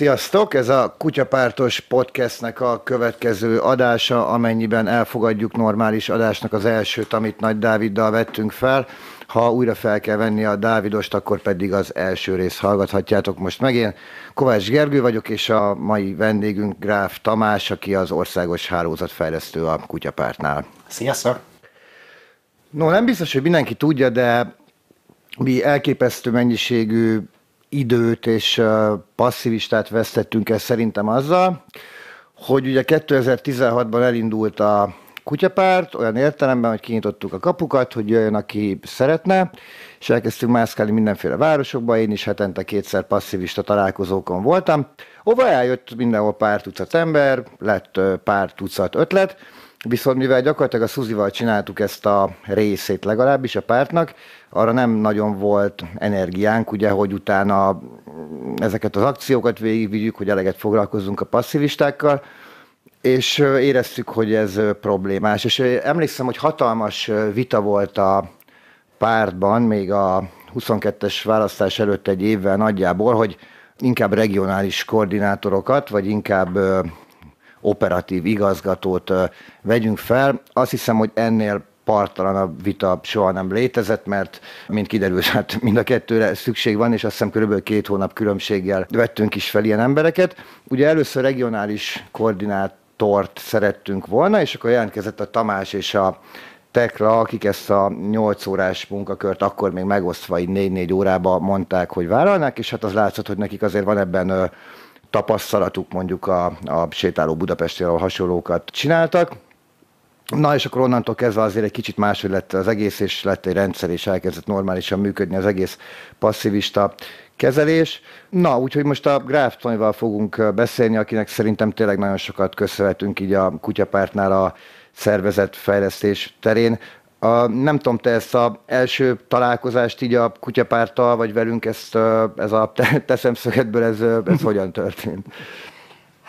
Sziasztok! Ez a Kutyapártos podcastnek a következő adása, amennyiben elfogadjuk normális adásnak az elsőt, amit Nagy Dáviddal vettünk fel. Ha újra fel kell venni a Dávidost, akkor pedig az első rész hallgathatjátok most meg. Én Kovács Gergő vagyok, és a mai vendégünk Gráf Tamás, aki az országos hálózatfejlesztő a Kutyapártnál. Sziasztok! No, nem biztos, hogy mindenki tudja, de mi elképesztő mennyiségű időt és passzivistát vesztettünk el szerintem azzal, hogy ugye 2016-ban elindult a kutyapárt, olyan értelemben, hogy kinyitottuk a kapukat, hogy jöjjön, aki szeretne, és elkezdtünk mászkálni mindenféle városokba, én is hetente kétszer passzivista találkozókon voltam, hova eljött mindenhol pár tucat ember, lett pár tucat ötlet, Viszont mivel gyakorlatilag a Szuzival csináltuk ezt a részét legalábbis a pártnak, arra nem nagyon volt energiánk, ugye, hogy utána ezeket az akciókat végigvigyük, hogy eleget foglalkozzunk a passzivistákkal, és éreztük, hogy ez problémás. És emlékszem, hogy hatalmas vita volt a pártban, még a 22-es választás előtt egy évvel nagyjából, hogy inkább regionális koordinátorokat, vagy inkább operatív igazgatót vegyünk fel. Azt hiszem, hogy ennél partalanabb vita soha nem létezett, mert mint kiderült, hát mind a kettőre szükség van, és azt hiszem kb. két hónap különbséggel vettünk is fel ilyen embereket. Ugye először regionális koordinátort szerettünk volna, és akkor jelentkezett a Tamás és a Tekla, akik ezt a 8 órás munkakört akkor még megosztva így 4-4 órába mondták, hogy vállalnák, és hát az látszott, hogy nekik azért van ebben tapasztalatuk mondjuk a, a sétáló Budapesti, ahol hasonlókat csináltak. Na és akkor onnantól kezdve azért egy kicsit máshogy lett az egész, és lett egy rendszer, és elkezdett normálisan működni az egész passzivista kezelés. Na, úgyhogy most a Gráf Tonyval fogunk beszélni, akinek szerintem tényleg nagyon sokat köszönhetünk így a kutyapártnál a szervezetfejlesztés terén. A, nem tudom, te ezt az első találkozást így a kutyapárttal, vagy velünk ezt, ez a te, te szemszögedből ez, ez hogyan történt?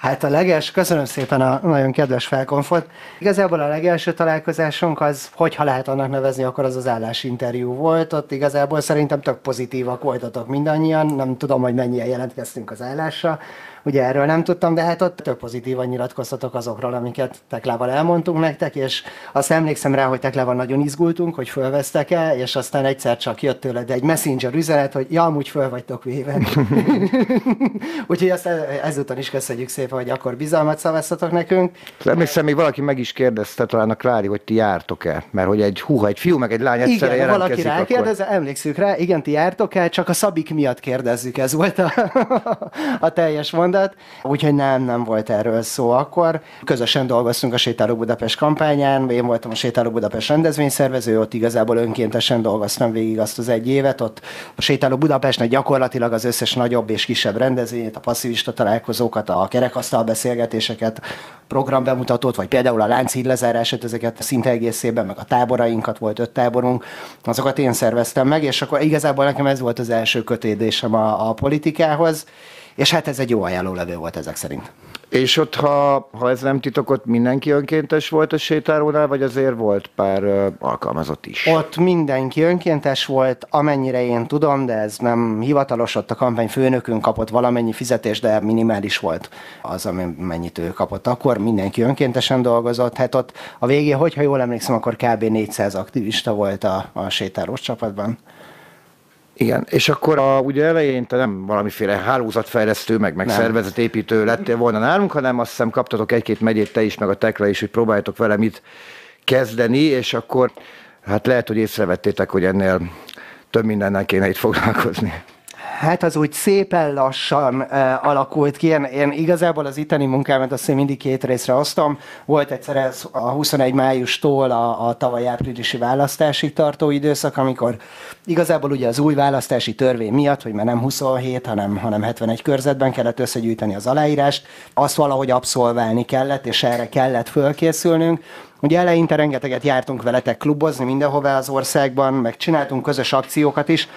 Hát a legelső, köszönöm szépen a nagyon kedves felkonfort. Igazából a legelső találkozásunk az, hogyha lehet annak nevezni, akkor az az állásinterjú volt. Ott igazából szerintem tök pozitívak voltatok mindannyian. Nem tudom, hogy mennyien jelentkeztünk az állásra. Ugye erről nem tudtam, de hát ott tök pozitívan nyilatkoztatok azokról, amiket Teklával elmondtunk nektek, és azt emlékszem rá, hogy Teklával nagyon izgultunk, hogy fölvesztek el, és aztán egyszer csak jött tőled egy messenger üzenet, hogy ja, amúgy föl vagytok véve. Úgyhogy azt ezúton is köszönjük szépen, hogy akkor bizalmat szavaztatok nekünk. Emlékszem, még valaki meg is kérdezte talán a Klári, hogy ti jártok-e, mert hogy egy húha, egy fiú meg egy lány egyszerre Igen, valaki rákérdez, akkor... emlékszünk rá, igen, ti jártok el, csak a Szabik miatt kérdezzük, ez volt a, a teljes mond mondat, úgyhogy nem, nem volt erről szó akkor. Közösen dolgoztunk a Sétáló Budapest kampányán, én voltam a Sétáló Budapest rendezvényszervező, ott igazából önkéntesen dolgoztam végig azt az egy évet, ott a Sétáló Budapestnek gyakorlatilag az összes nagyobb és kisebb rendezvényt, a passzivista találkozókat, a kerekasztal beszélgetéseket, programbemutatót, vagy például a Lánchíd lezárását, ezeket szinte egészében, meg a táborainkat, volt öt táborunk, azokat én szerveztem meg, és akkor igazából nekem ez volt az első kötődésem a, a politikához, és hát ez egy jó ajánlólevő volt ezek szerint. És ott, ha, ha ez nem titokot, mindenki önkéntes volt a sétárónál, vagy azért volt pár ö, alkalmazott is? Ott mindenki önkéntes volt, amennyire én tudom, de ez nem hivatalos, ott a kampány főnökünk kapott valamennyi fizetés, de minimális volt az, amennyit ő kapott. Akkor mindenki önkéntesen dolgozott, hát ott a végén, hogyha jól emlékszem, akkor kb. 400 aktivista volt a, a sétálós csapatban. Igen, és akkor a, ugye elején te nem valamiféle hálózatfejlesztő, meg, meg szervezetépítő lettél volna nálunk, hanem azt hiszem kaptatok egy-két megyét te is, meg a Tekla is, hogy próbáljátok vele mit kezdeni, és akkor hát lehet, hogy észrevettétek, hogy ennél több mindennel kéne itt foglalkozni. Hát az úgy szépen lassan uh, alakult ki. Én, én igazából az itteni munkámat azt én mindig két részre osztom. Volt egyszer ez a 21 májustól a, a tavaly áprilisi választási tartó időszak, amikor igazából ugye az új választási törvény miatt, hogy már nem 27, hanem, hanem 71 körzetben kellett összegyűjteni az aláírást, azt valahogy abszolválni kellett, és erre kellett fölkészülnünk. Ugye eleinte rengeteget jártunk veletek klubozni mindenhová az országban, meg csináltunk közös akciókat is,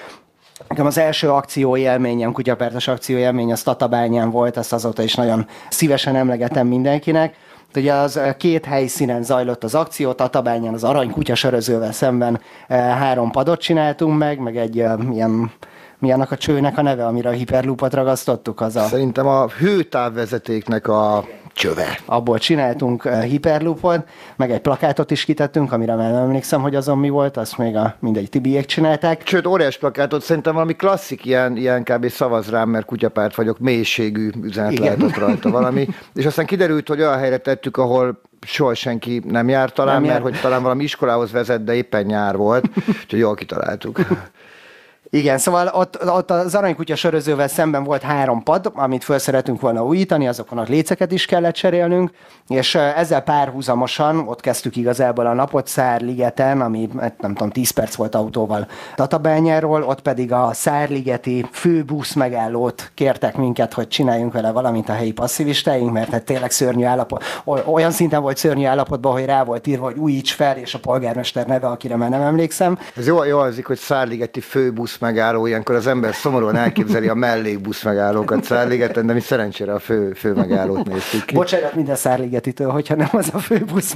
Nekem az első akció élményem, kutyapártos akció élmény, az Tatabányán volt, ezt azóta is nagyon szívesen emlegetem mindenkinek. Ugye az két helyszínen zajlott az akció, Tatabányán az arany kutyasörözővel szemben három padot csináltunk meg, meg egy ilyen mi annak a csőnek a neve, amire a hiperloopot ragasztottuk? Az a... Szerintem a hőtávvezetéknek a csöve. Abból csináltunk uh, hiperloopot, meg egy plakátot is kitettünk, amire már nem emlékszem, hogy azon mi volt, azt még a mindegy tibiek csinálták. Sőt, óriás plakátot szerintem valami klasszik, ilyen, ilyen kb. szavaz rám, mert kutyapárt vagyok, mélységű üzenet lehetett rajta valami. És aztán kiderült, hogy olyan helyre tettük, ahol soha senki nem jár talán, nem mert jár. hogy talán valami iskolához vezet, de éppen nyár volt, úgyhogy jól kitaláltuk. Igen, szóval ott, ott az aranykutya sörözővel szemben volt három pad, amit föl szeretünk volna újítani, azokon a léceket is kellett cserélnünk, és ezzel párhuzamosan ott kezdtük igazából a napot Szárligeten, ami hát nem tudom, 10 perc volt autóval Tatabányáról, ott pedig a Szárligeti főbusz megállót kértek minket, hogy csináljunk vele valamit a helyi passzivistáink, mert hát tényleg szörnyű állapot, olyan szinten volt szörnyű állapotban, hogy rá volt írva, hogy újíts fel, és a polgármester neve, akire már nem emlékszem. Ez jó, jó az, hogy Szárligeti főbusz megálló, ilyenkor az ember szomorúan elképzeli a mellékbusz megállókat Szárligeten, de mi szerencsére a fő, fő megállót néztük ki. Bocsánat minden Szárligetitől, hogyha nem az a fő busz.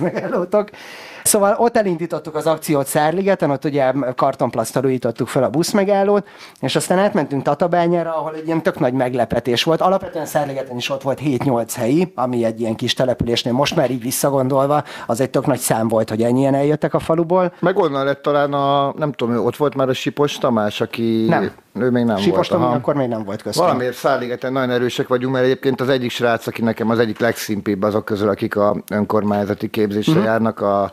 Szóval ott elindítottuk az akciót Szárligeten, ott ugye kartonplasztal újítottuk fel a buszmegállót, és aztán átmentünk Tatabányára, ahol egy ilyen tök nagy meglepetés volt. Alapvetően Szárligeten is ott volt 7-8 helyi, ami egy ilyen kis településnél most már így visszagondolva, az egy tök nagy szám volt, hogy ennyien eljöttek a faluból. Meg onnan lett talán a, nem tudom, ott volt már a Sipos Tamás, aki... Nem. Ő még nem Sipos volt. akkor még nem volt köztem. Valamiért Szárligeten nagyon erősek vagyunk, mert egyébként az egyik srác, aki nekem az egyik legszimpibb azok közül, akik a önkormányzati képzésre mm. járnak, a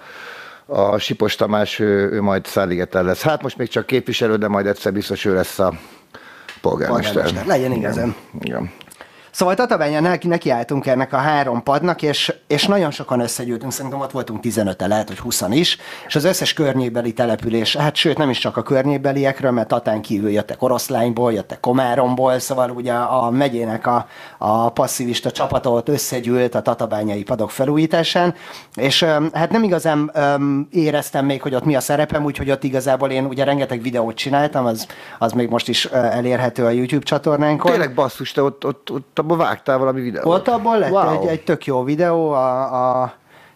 a Sipos Tamás, ő, ő majd Szálligeten lesz. Hát most még csak képviselő, de majd egyszer biztos ő lesz a polgármester. polgármester. Legyen igazán. Igen. Igen. Szóval Tatabányán neki, nekiálltunk ennek a három padnak, és, és nagyon sokan összegyűltünk, szerintem ott voltunk 15 lehet, hogy 20 is, és az összes környékbeli település, hát sőt nem is csak a környékbeliekről, mert Tatán kívül jöttek Oroszlányból, jöttek Komáromból, szóval ugye a megyének a, a passzivista csapatot összegyűlt a tatabányai padok felújításán, és hát nem igazán um, éreztem még, hogy ott mi a szerepem, úgyhogy ott igazából én ugye rengeteg videót csináltam, az, az még most is elérhető a YouTube csatornánkon. Tényleg basszus, te ott, ott, ott abban vágtál valami videót. Ott abban lett wow. egy, egy tök jó videó, a, a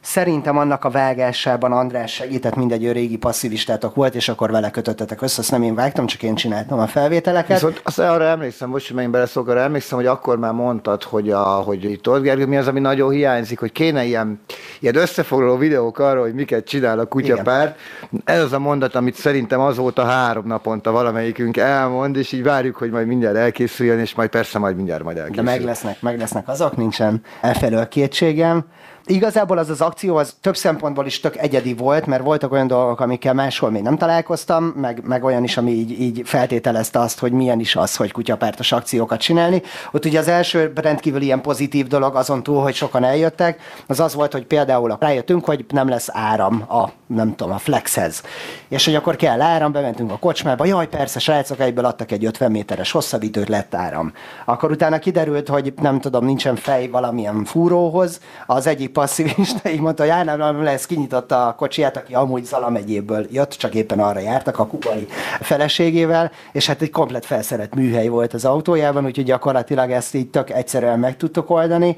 Szerintem annak a vágásában András segített, mindegy régi passzivistátok volt, és akkor vele kötöttetek össze, azt nem én vágtam, csak én csináltam a felvételeket. Viszont azt arra emlékszem, most, hogy megint beleszólok, arra emlékszem, hogy akkor már mondtad, hogy, a, hogy itt ott Gergő, mi az, ami nagyon hiányzik, hogy kéne ilyen, ilyen összefoglaló videók arról, hogy miket csinál a kutyapár. Ez az a mondat, amit szerintem azóta három naponta valamelyikünk elmond, és így várjuk, hogy majd mindjárt elkészüljön, és majd persze majd mindjárt majd elkészül. De meg lesznek, meg lesznek azok, nincsen elfelől kétségem. Igazából az az akció az több szempontból is tök egyedi volt, mert voltak olyan dolgok, amikkel máshol még nem találkoztam, meg, meg olyan is, ami így, így feltételezte azt, hogy milyen is az, hogy kutyapártos akciókat csinálni. Ott ugye az első rendkívül ilyen pozitív dolog, azon túl, hogy sokan eljöttek, az az volt, hogy például rájöttünk, hogy nem lesz áram a, nem tudom, a flexhez. És hogy akkor kell áram, bementünk a kocsmába, jaj, persze, srácok, egyből adtak egy 50 méteres hosszabbítőt, lett áram. Akkor utána kiderült, hogy nem tudom, nincsen fej valamilyen fúróhoz, az egyik passzivista, így mondta, hogy nem lesz, kinyitotta a kocsiját, aki amúgy Zala megyéből jött, csak éppen arra jártak a kubai feleségével, és hát egy komplet felszerelt műhely volt az autójában, úgyhogy gyakorlatilag ezt így tök egyszerűen meg tudtuk oldani.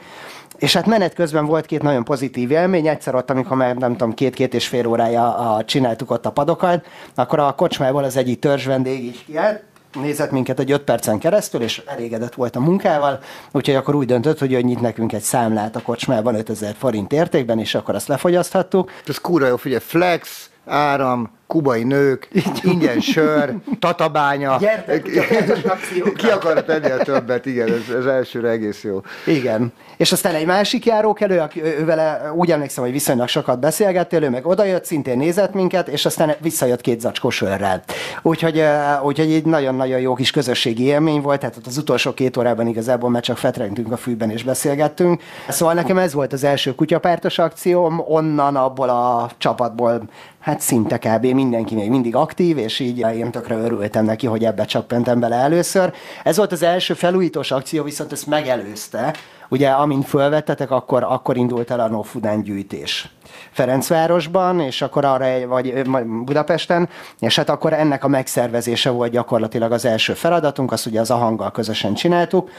És hát menet közben volt két nagyon pozitív élmény. Egyszer ott, amikor már nem tudom, két-két és fél órája a, csináltuk ott a padokat, akkor a kocsmából az egyik törzs vendég így kiállt, nézett minket egy öt percen keresztül, és elégedett volt a munkával, úgyhogy akkor úgy döntött, hogy ő nyit nekünk egy számlát a kocsmában 5000 forint értékben, és akkor azt lefogyaszthattuk. Ez kúra jó, figyelj, flex, áram, kubai nők, ingyen sör, tatabánya. Gyertek, ki akar tenni a többet, igen, ez, ez elsőre egész jó. Igen. És aztán egy másik járókelő, aki ő, vele úgy emlékszem, hogy viszonylag sokat beszélgettél, ő meg odajött, szintén nézett minket, és aztán visszajött két zacskó sörrel. Úgyhogy, úgyhogy egy nagyon-nagyon jó kis közösségi élmény volt, tehát az utolsó két órában igazából már csak fetrengtünk a fűben és beszélgettünk. Szóval nekem ez volt az első kutyapártos akcióm, onnan abból a csapatból hát szinte kb. mindenki még mindig aktív, és így én tökre örültem neki, hogy ebbe csappentem bele először. Ez volt az első felújítós akció, viszont ezt megelőzte ugye amint fölvettetek, akkor, akkor indult el a No Food gyűjtés. Ferencvárosban, és akkor arra, vagy Budapesten, és hát akkor ennek a megszervezése volt gyakorlatilag az első feladatunk, azt ugye az ahanggal közösen csináltuk.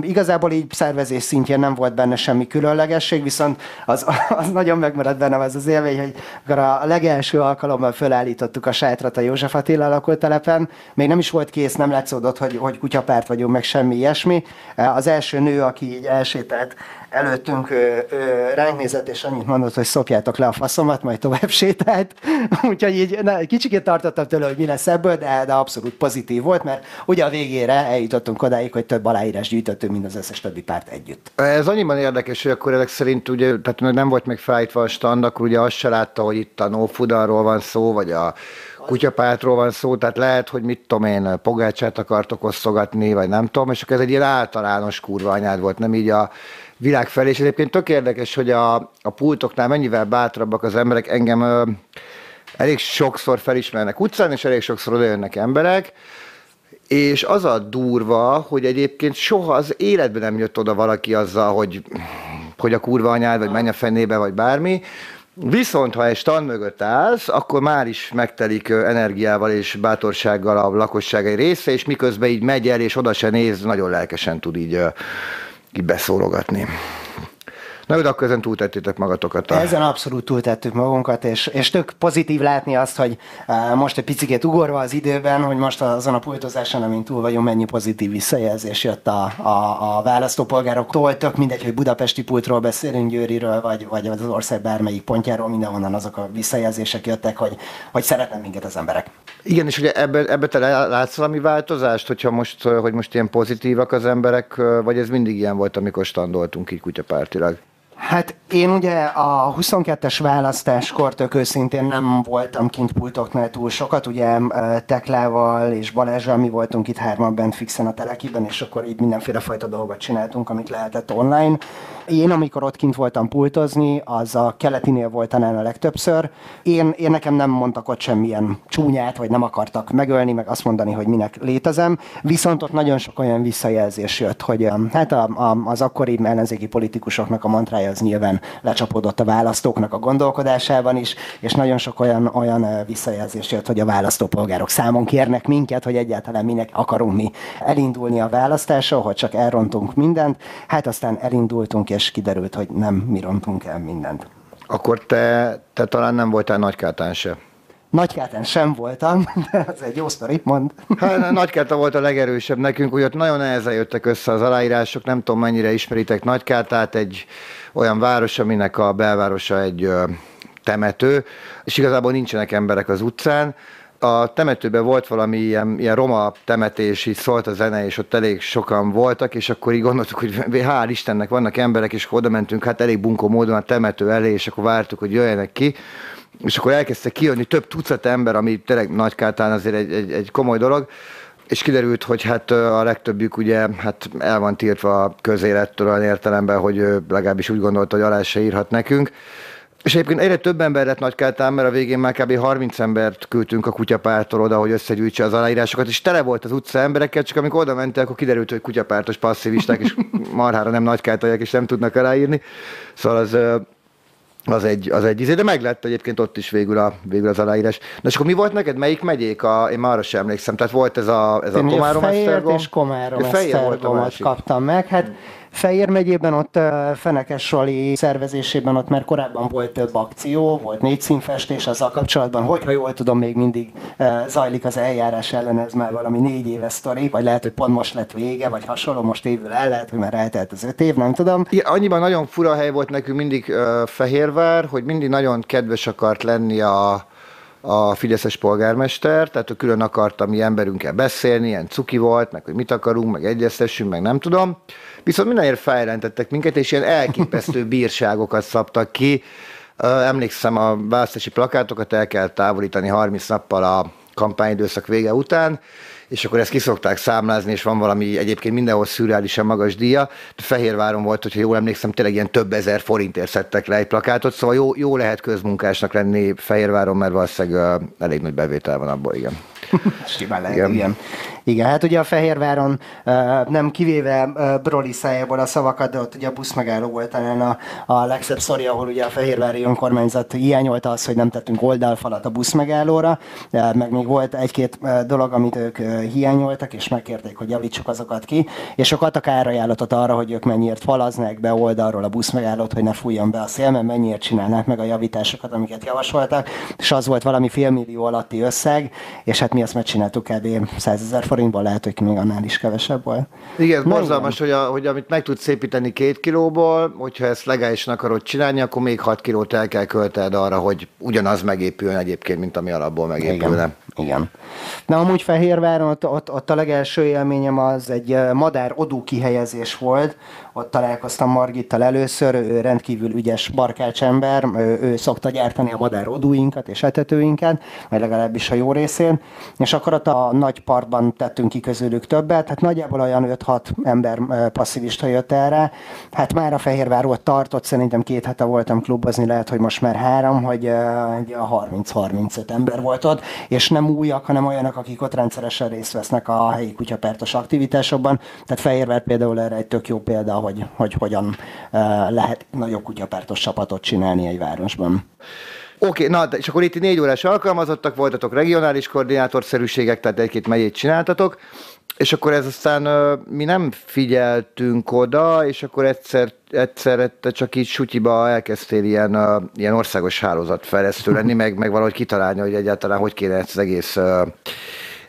Igazából így szervezés szintjén nem volt benne semmi különlegesség, viszont az, az nagyon megmaradt bennem az az élmény, hogy a legelső alkalommal fölállítottuk a sátrat a József Attila lakótelepen, még nem is volt kész, nem látszódott, hogy, hogy kutyapárt vagyunk, meg semmi ilyesmi. Az első nő, aki így elsétált előttünk ö, ö, ránk nézett, és annyit mondott, hogy szopjátok le a faszomat, majd tovább sétált. Úgyhogy így na, kicsikét tartottam tőle, hogy mi lesz ebből, de, de abszolút pozitív volt, mert ugye a végére eljutottunk odáig, hogy több aláírás gyűjtöttünk, mint az összes többi párt együtt. Ez annyiban érdekes, hogy akkor ezek szerint ugye, tehát nem volt még fájtva a stand, akkor ugye azt se látta, hogy itt a no van szó, vagy a kutyapártról van szó, tehát lehet, hogy mit tudom én, pogácsát akartok osztogatni, vagy nem tudom, és akkor ez egy ilyen általános kurva anyád volt, nem így a világ felé, és egyébként tök érdekes, hogy a, a pultoknál mennyivel bátrabbak az emberek, engem ö, elég sokszor felismernek utcán, és elég sokszor odajönnek emberek, és az a durva, hogy egyébként soha az életben nem jött oda valaki azzal, hogy, hogy a kurva anyád, vagy menj a fenébe, vagy bármi, Viszont, ha egy stand mögött állsz, akkor már is megtelik energiával és bátorsággal a lakosság egy része, és miközben így megy el, és oda se néz, nagyon lelkesen tud így, így beszólogatni. Na, de akkor ezen túltettétek magatokat. A... Ezen abszolút túltettük magunkat, és, és tök pozitív látni azt, hogy uh, most egy picit ugorva az időben, hogy most azon a pultozáson, amint túl vagyunk, mennyi pozitív visszajelzés jött a, a, a választópolgároktól. Tök mindegy, hogy budapesti pultról beszélünk, Győriről, vagy, vagy az ország bármelyik pontjáról, mindenhonnan azok a visszajelzések jöttek, hogy, hogy szeretnek minket az emberek. Igen, és ugye ebbe, ebbe te látsz valami változást, hogyha most, hogy most ilyen pozitívak az emberek, vagy ez mindig ilyen volt, amikor standoltunk így kutyapártilag? Hát én ugye a 22-es választáskor tök őszintén nem voltam kint pultoknál túl sokat, ugye Teklával és Balázsral mi voltunk itt hárman bent fixen a telekiben, és akkor így mindenféle fajta dolgot csináltunk, amit lehetett online. Én, amikor ott kint voltam pultozni, az a keletinél volt a legtöbbször. Én, én nekem nem mondtak ott semmilyen csúnyát, vagy nem akartak megölni, meg azt mondani, hogy minek létezem. Viszont ott nagyon sok olyan visszajelzés jött, hogy hát a, a, az akkori ellenzéki politikusoknak a mantrája az nyilván lecsapódott a választóknak a gondolkodásában is, és nagyon sok olyan, olyan visszajelzés jött, hogy a választópolgárok számon kérnek minket, hogy egyáltalán minek akarunk mi elindulni a választásra, hogy csak elrontunk mindent. Hát aztán elindultunk, és kiderült, hogy nem mi rontunk el mindent. Akkor te, te talán nem voltál Nagykátán se. Nagykátán sem voltam, de ez egy jó sztori, mond. Hát, Nagykáta volt a legerősebb nekünk, úgy nagyon nehezen jöttek össze az aláírások, nem tudom mennyire ismeritek Nagykátát, egy olyan város, aminek a belvárosa egy temető, és igazából nincsenek emberek az utcán, a temetőben volt valami ilyen, ilyen roma temetés, így szólt a zene, és ott elég sokan voltak, és akkor így gondoltuk, hogy hál' Istennek vannak emberek, és oda mentünk, hát elég bunkó módon a temető elé, és akkor vártuk, hogy jöjjenek ki, és akkor elkezdte kijönni több tucat ember, ami tényleg Nagykátán azért egy, egy, egy komoly dolog, és kiderült, hogy hát a legtöbbjük ugye hát el van tiltva a közélettől olyan értelemben, hogy legalábbis úgy gondolta, hogy alá se írhat nekünk. És egyébként egyre több ember lett Nagykátán, mert a végén már kb. 30 embert küldtünk a kutyapártól oda, hogy összegyűjtse az aláírásokat, és tele volt az utca emberekkel, csak amikor oda mentek, akkor kiderült, hogy kutyapártos passzívisták, és marhára nem nagykátaiak, és nem tudnak aláírni. Szóval az az egy, az egy izé, de meg lett egyébként ott is végül, a, végül az aláírás. Na és akkor mi volt neked? Melyik megyék? A, én már arra sem emlékszem. Tehát volt ez a, ez a Komárom Esztergom? és Komárom Esztergomot kaptam meg. Hát hmm Fejér megyében ott Fenekes Sali szervezésében ott már korábban volt több akció, volt négy színfestés azzal kapcsolatban, hogyha jól tudom, még mindig zajlik az eljárás ellen, ez már valami négy éves sztori, vagy lehet, hogy pont most lett vége, vagy hasonló, most évül el lehet, hogy már eltelt az öt év, nem tudom. Igen, annyiban nagyon fura hely volt nekünk mindig uh, Fehérvár, hogy mindig nagyon kedves akart lenni a, a Fideszes polgármester, tehát ő külön akarta mi emberünkkel beszélni, ilyen cuki volt, meg hogy mit akarunk, meg egyeztessünk, meg nem tudom. Viszont mindenért feljelentettek minket, és ilyen elképesztő bírságokat szabtak ki. Emlékszem, a választási plakátokat el kell távolítani 30 nappal a kampányidőszak vége után, és akkor ezt kiszokták számlázni, és van valami egyébként mindenhol szürreálisan magas díja. De Fehérváron volt, hogyha jól emlékszem, tényleg ilyen több ezer forintért szedtek le egy plakátot, szóval jó, jó lehet közmunkásnak lenni Fehérváron, mert valószínűleg elég nagy bevétel van abból, igen. Simán lehet, igen. igen. Igen, hát ugye a Fehérváron nem kivéve Broli szájából a szavakat, de ott ugye a buszmegálló volt talán a, a legszebb szori, ahol ugye a Fehérvári önkormányzat hiányolta az, hogy nem tettünk oldalfalat a buszmegállóra, meg még volt egy-két dolog, amit ők hiányoltak, és megkérték, hogy javítsuk azokat ki, és ők adtak árajánlatot arra, hogy ők mennyiért falaznak be oldalról a buszmegállót, hogy ne fújjon be a szél, mert mennyiért csinálnák meg a javításokat, amiket javasoltak, és az volt valami félmillió alatti összeg, és hát mi azt megcsináltuk kb. 100 ezer forintból, lehet, hogy még annál is kevesebb volt. Igen, ez borzalmas, hogy, a, hogy amit meg tudsz építeni két kilóból, hogyha ezt legálisan akarod csinálni, akkor még 6 kilót el kell költed arra, hogy ugyanaz megépüljön egyébként, mint ami alapból megépülne. Igen. Igen. Na amúgy Fehérváron ott, ott, ott a legelső élményem az egy madár odú kihelyezés volt, ott találkoztam Margittal először, ő rendkívül ügyes barkács ember, ő, ő szokta gyártani a madár odúinkat és etetőinket, vagy legalábbis a jó részén, és akkor ott a nagy parkban tettünk ki közülük többet, hát nagyjából olyan 5-6 ember passzivista jött erre, hát már a Fehérvár tartott, szerintem két hete voltam klubozni, lehet, hogy most már három, hogy uh, 30-35 ember volt ott, és nem újak, hanem olyanok, akik ott rendszeresen részt vesznek a helyi kutyapertos aktivitásokban, tehát Fehérvár például erre egy tök jó példa, hogy, hogy hogyan lehet nagyobb kutyapártos csapatot csinálni egy városban. Oké, okay, na, és akkor itt négy órás alkalmazottak voltatok, regionális koordinátorszerűségek, tehát egy-két megyét csináltatok, és akkor ez aztán mi nem figyeltünk oda, és akkor egyszer, egyszer csak így sutyiba elkezdtél ilyen, ilyen országos hálózat fejlesztő lenni, meg, meg valahogy kitalálni, hogy egyáltalán hogy kéne ezt az egész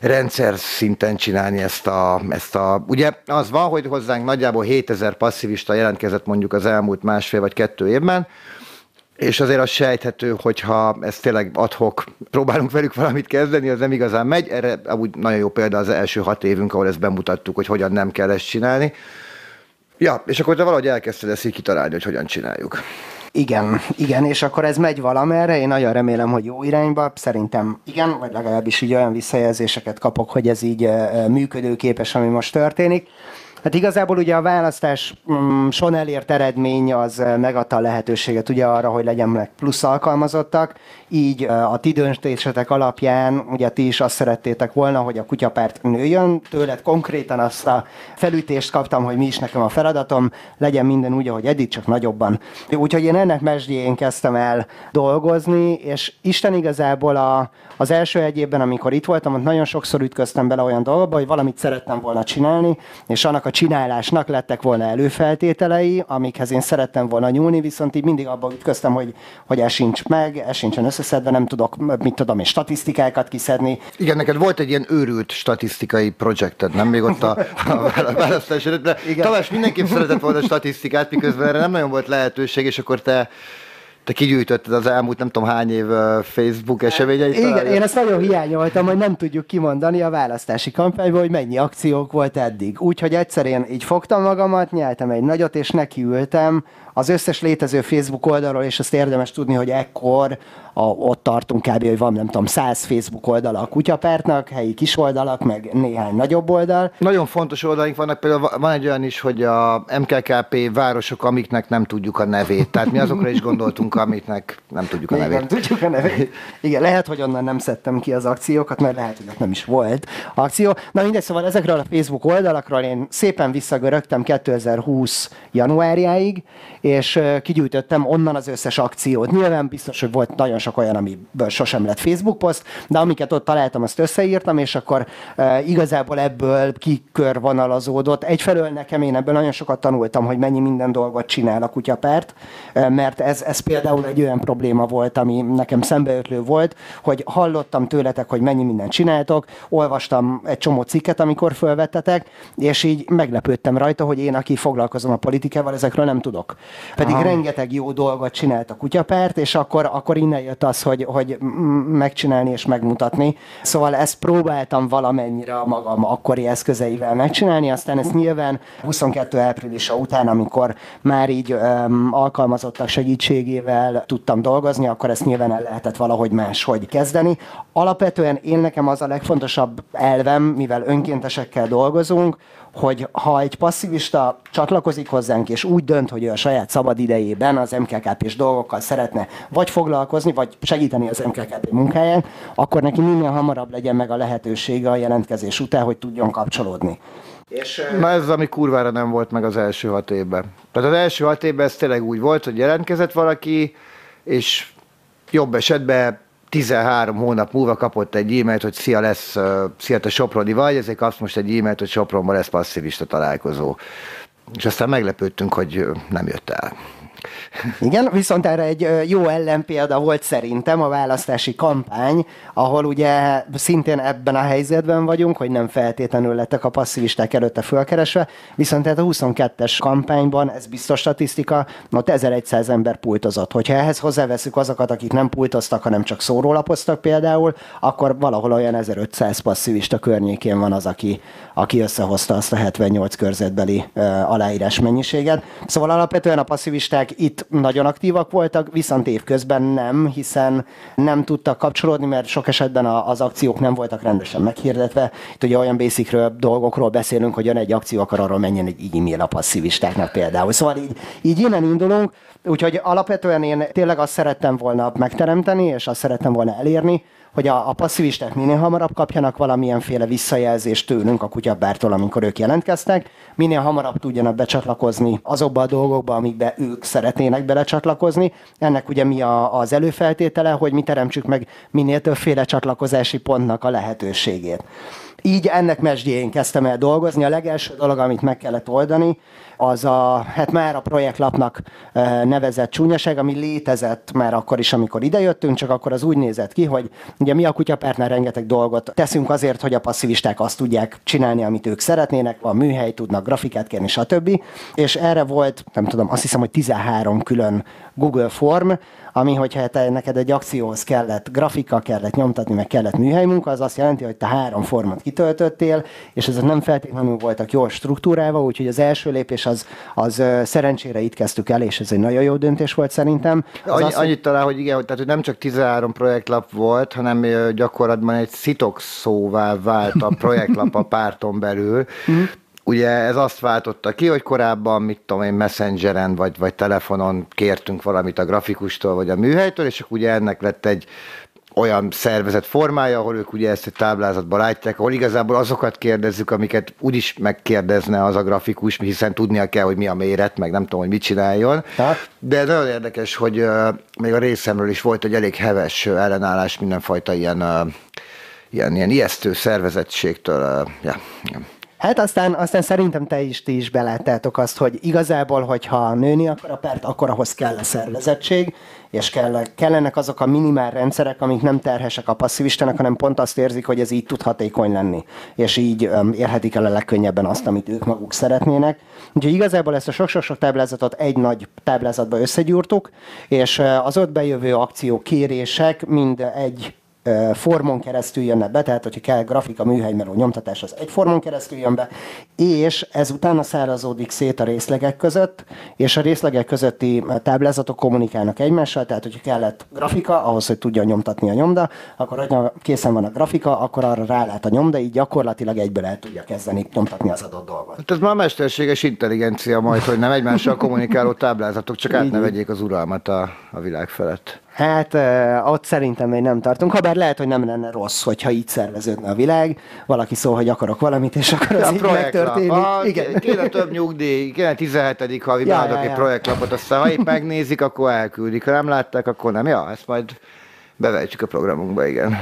rendszer szinten csinálni ezt a, ezt a... Ugye az van, hogy hozzánk nagyjából 7000 passzivista jelentkezett mondjuk az elmúlt másfél vagy kettő évben, és azért az sejthető, hogyha ez tényleg adhok, próbálunk velük valamit kezdeni, az nem igazán megy. Erre úgy nagyon jó példa az első hat évünk, ahol ezt bemutattuk, hogy hogyan nem kell ezt csinálni. Ja, és akkor te valahogy elkezdted ezt így kitalálni, hogy hogyan csináljuk. Igen, igen, és akkor ez megy valamerre, én nagyon remélem, hogy jó irányba, szerintem igen, vagy legalábbis így olyan visszajelzéseket kapok, hogy ez így működőképes, ami most történik. Hát igazából ugye a választás mm, son elért eredmény az megadta a lehetőséget ugye arra, hogy legyenek plusz alkalmazottak, így a ti döntésetek alapján ugye ti is azt szerettétek volna, hogy a kutyapárt nőjön, tőled konkrétan azt a felütést kaptam, hogy mi is nekem a feladatom, legyen minden úgy, ahogy eddig, csak nagyobban. Úgyhogy én ennek mesdjén kezdtem el dolgozni, és Isten igazából a, az első egy évben, amikor itt voltam, ott nagyon sokszor ütköztem bele olyan dolgokba, hogy valamit szerettem volna csinálni, és annak a csinálásnak lettek volna előfeltételei, amikhez én szerettem volna nyúlni, viszont így mindig abban ütköztem, hogy, hogy ez sincs meg, ez sincsen összeszedve, nem tudok, mit tudom és statisztikákat kiszedni. Igen, neked volt egy ilyen őrült statisztikai projekted, nem még ott a, a választás előtt, Tamás mindenképp szeretett volna statisztikát, miközben erre nem nagyon volt lehetőség, és akkor te te kigyűjtötted az elmúlt nem tudom hány év Facebook eseményeit. Igen, én ezt nagyon hiányoltam, hogy nem tudjuk kimondani a választási kampányból, hogy mennyi akciók volt eddig. Úgyhogy egyszer én így fogtam magamat, nyeltem egy nagyot, és nekiültem az összes létező Facebook oldalról, és azt érdemes tudni, hogy ekkor a, ott tartunk kb. hogy van nem tudom, száz Facebook oldala a kutyapártnak, helyi kis oldalak, meg néhány nagyobb oldal. Nagyon fontos oldalaink vannak, például van egy olyan is, hogy a MKKP városok, amiknek nem tudjuk a nevét. Tehát mi azokra is gondoltunk, amiknek nem tudjuk a nevét. Igen, tudjuk a nevét. Igen, lehet, hogy onnan nem szedtem ki az akciókat, mert lehet, hogy ott nem is volt akció. Na mindegy, szóval ezekről a Facebook oldalakról én szépen visszagörögtem 2020 januárjáig, és kigyűjtöttem onnan az összes akciót. Nyilván biztos, hogy volt nagyon sok olyan, amiből sosem lett Facebook poszt, de amiket ott találtam, azt összeírtam, és akkor igazából ebből kikörvonalazódott. Egyfelől nekem én ebből nagyon sokat tanultam, hogy mennyi minden dolgot csinál a kutyapárt, mert ez, ez például egy olyan probléma volt, ami nekem szembeötlő volt, hogy hallottam tőletek, hogy mennyi mindent csináltok, olvastam egy csomó cikket, amikor fölvettetek, és így meglepődtem rajta, hogy én, aki foglalkozom a politikával, ezekről nem tudok. Pedig Aha. rengeteg jó dolgot csinált a kutyapárt, és akkor, akkor innen jött az, hogy, hogy megcsinálni és megmutatni. Szóval ezt próbáltam valamennyire a magam akkori eszközeivel megcsinálni, aztán ezt nyilván 22 áprilisa után, amikor már így um, alkalmazottak segítségével tudtam dolgozni, akkor ezt nyilván el lehetett valahogy máshogy kezdeni. Alapvetően én nekem az a legfontosabb elvem, mivel önkéntesekkel dolgozunk, hogy ha egy passzivista csatlakozik hozzánk, és úgy dönt, hogy ő a saját szabad idejében az MKKP-s dolgokkal szeretne vagy foglalkozni, vagy segíteni az MKKP munkáján, akkor neki minél hamarabb legyen meg a lehetősége a jelentkezés után, hogy tudjon kapcsolódni. És, Na ez az, ami kurvára nem volt meg az első hat évben. Tehát az első hat évben ez tényleg úgy volt, hogy jelentkezett valaki, és jobb esetben 13 hónap múlva kapott egy e-mailt, hogy szia lesz, szia te Soproni vagy, ezért kapsz most egy e-mailt, hogy Sopronban lesz passzivista találkozó. És aztán meglepődtünk, hogy nem jött el. Igen, viszont erre egy jó ellenpélda volt szerintem a választási kampány, ahol ugye szintén ebben a helyzetben vagyunk, hogy nem feltétlenül lettek a passzivisták előtte fölkeresve, viszont tehát a 22-es kampányban, ez biztos statisztika, ott 1100 ember pultozott. Hogyha ehhez hozzáveszünk azokat, akik nem pultoztak, hanem csak szórólapoztak például, akkor valahol olyan 1500 passzivista környékén van az, aki, aki összehozta azt a 78 körzetbeli aláírás mennyiséget. Szóval alapvetően a passzivisták itt nagyon aktívak voltak, viszont évközben nem, hiszen nem tudtak kapcsolódni, mert sok esetben az akciók nem voltak rendesen meghirdetve. Itt ugye olyan basicről, dolgokról beszélünk, hogy jön egy akció, akar arról menjen egy e-mail a passzivistáknak például. Szóval így, így innen indulunk, úgyhogy alapvetően én tényleg azt szerettem volna megteremteni, és azt szerettem volna elérni, hogy a, a passzivisták minél hamarabb kapjanak valamilyenféle visszajelzést tőlünk a kutyabártól, amikor ők jelentkeztek, minél hamarabb tudjanak becsatlakozni azokba a dolgokba, amikbe ők szeretnének belecsatlakozni. Ennek ugye mi a, az előfeltétele, hogy mi teremtsük meg minél többféle csatlakozási pontnak a lehetőségét. Így ennek mesdjén kezdtem el dolgozni. A legelső dolog, amit meg kellett oldani, az a, hát már a projektlapnak nevezett csúnyaság, ami létezett már akkor is, amikor idejöttünk, csak akkor az úgy nézett ki, hogy ugye mi a kutyapártnál rengeteg dolgot teszünk azért, hogy a passzivisták azt tudják csinálni, amit ők szeretnének, van műhely, tudnak grafikát kérni, stb. És erre volt, nem tudom, azt hiszem, hogy 13 külön Google Form, ami, hogyha te neked egy akcióhoz kellett grafika, kellett nyomtatni, meg kellett műhelymunka, az azt jelenti, hogy te három formát kitöltöttél, és ezek nem feltétlenül voltak jól struktúrálva, úgyhogy az első lépés az, az szerencsére itt kezdtük el, és ez egy nagyon jó döntés volt szerintem. Az Annyi, az, annyit talán, hogy igen, tehát hogy nem csak 13 projektlap volt, hanem gyakorlatban egy szitox szóvá vált a projektlap a párton belül, mhm. Ugye ez azt váltotta ki, hogy korábban, mit tudom én, messengeren vagy, vagy telefonon kértünk valamit a grafikustól vagy a műhelytől, és akkor ugye ennek lett egy olyan szervezet formája, ahol ők ugye ezt egy táblázatba látják, ahol igazából azokat kérdezzük, amiket úgyis megkérdezne az a grafikus, hiszen tudnia kell, hogy mi a méret, meg nem tudom, hogy mit csináljon. Ha? De nagyon érdekes, hogy uh, még a részemről is volt egy elég heves ellenállás mindenfajta ilyen, uh, ilyen, ilyen ijesztő szervezettségtől. Uh, ja. Hát aztán, aztán szerintem te is, ti is beláttátok azt, hogy igazából, hogyha nőni akar a párt, akkor ahhoz kell a szervezettség, és kell, kellenek azok a minimál rendszerek, amik nem terhesek a passzivistának, hanem pont azt érzik, hogy ez így tud hatékony lenni, és így um, érhetik el a legkönnyebben azt, amit ők maguk szeretnének. Úgyhogy igazából ezt a sok-sok táblázatot egy nagy táblázatba összegyúrtuk, és az ott bejövő akció kérések mind egy formon keresztül jönne be, tehát hogyha kell grafika, műhelymeló, nyomtatás, az egy formon keresztül jön be, és ezután szárazódik szét a részlegek között, és a részlegek közötti táblázatok kommunikálnak egymással, tehát hogyha kellett grafika, ahhoz, hogy tudja nyomtatni a nyomda, akkor hogyha készen van a grafika, akkor arra rálát a nyomda, így gyakorlatilag egyből el tudja kezdeni nyomtatni az adott dolgot. Hát ez már mesterséges intelligencia majd, hogy nem egymással kommunikáló táblázatok, csak át ne vegyék az uralmat a, a világ felett. Hát ott szerintem még nem tartunk, ha bár lehet, hogy nem lenne rossz, hogyha így szerveződne a világ. Valaki szól, hogy akarok valamit, és akkor az ja, így megtörténik. Ah, Igen. Kéne több nyugdíj, kéne 17. havi ja, ja, ja. projektlapot, aztán ha épp megnézik, akkor elküldik. Ha nem látták, akkor nem. Ja, ezt majd bevetjük a programunkba, igen.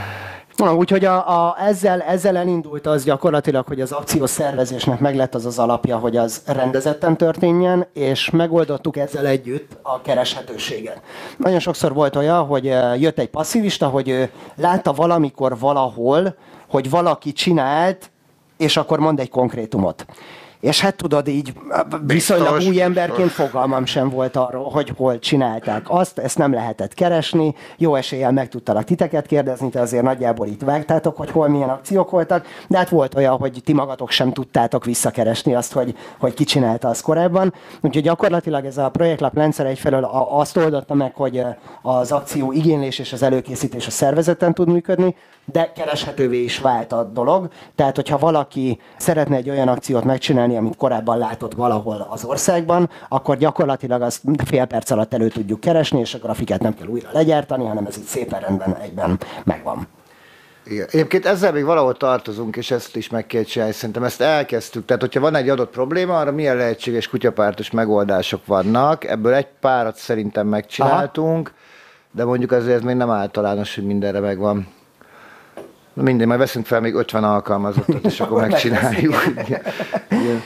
Na, úgyhogy a, a, ezzel, ezzel elindult az gyakorlatilag, hogy az akció szervezésnek meg lett az az alapja, hogy az rendezetten történjen, és megoldottuk ezzel együtt a kereshetőséget. Nagyon sokszor volt olyan, hogy jött egy passzivista, hogy ő látta valamikor valahol, hogy valaki csinált, és akkor mond egy konkrétumot. És hát tudod, így viszonylag biztos, új emberként biztos. fogalmam sem volt arról, hogy hol csinálták azt, ezt nem lehetett keresni, jó eséllyel meg tudtalak titeket kérdezni, te azért nagyjából itt vágtátok, hogy hol milyen akciók voltak, de hát volt olyan, hogy ti magatok sem tudtátok visszakeresni azt, hogy, hogy ki csinálta azt korábban. Úgyhogy gyakorlatilag ez a projektlap rendszer egyfelől azt oldotta meg, hogy az akció igénylés és az előkészítés a szervezeten tud működni, de kereshetővé is vált a dolog. Tehát, hogyha valaki szeretne egy olyan akciót megcsinálni, amit korábban látott valahol az országban, akkor gyakorlatilag azt fél perc alatt elő tudjuk keresni, és a grafikát nem kell újra legyártani, hanem ez itt szépen rendben egyben megvan. Igen. Egyébként ezzel még valahol tartozunk, és ezt is meg kell csinálni. Szerintem ezt elkezdtük. Tehát, hogyha van egy adott probléma, arra milyen lehetséges kutyapártos megoldások vannak. Ebből egy párat szerintem megcsináltunk, Aha. de mondjuk azért ez még nem általános, hogy mindenre megvan. Minden, majd veszünk fel még 50 alkalmazottat, és akkor megcsináljuk. Igen. Igen.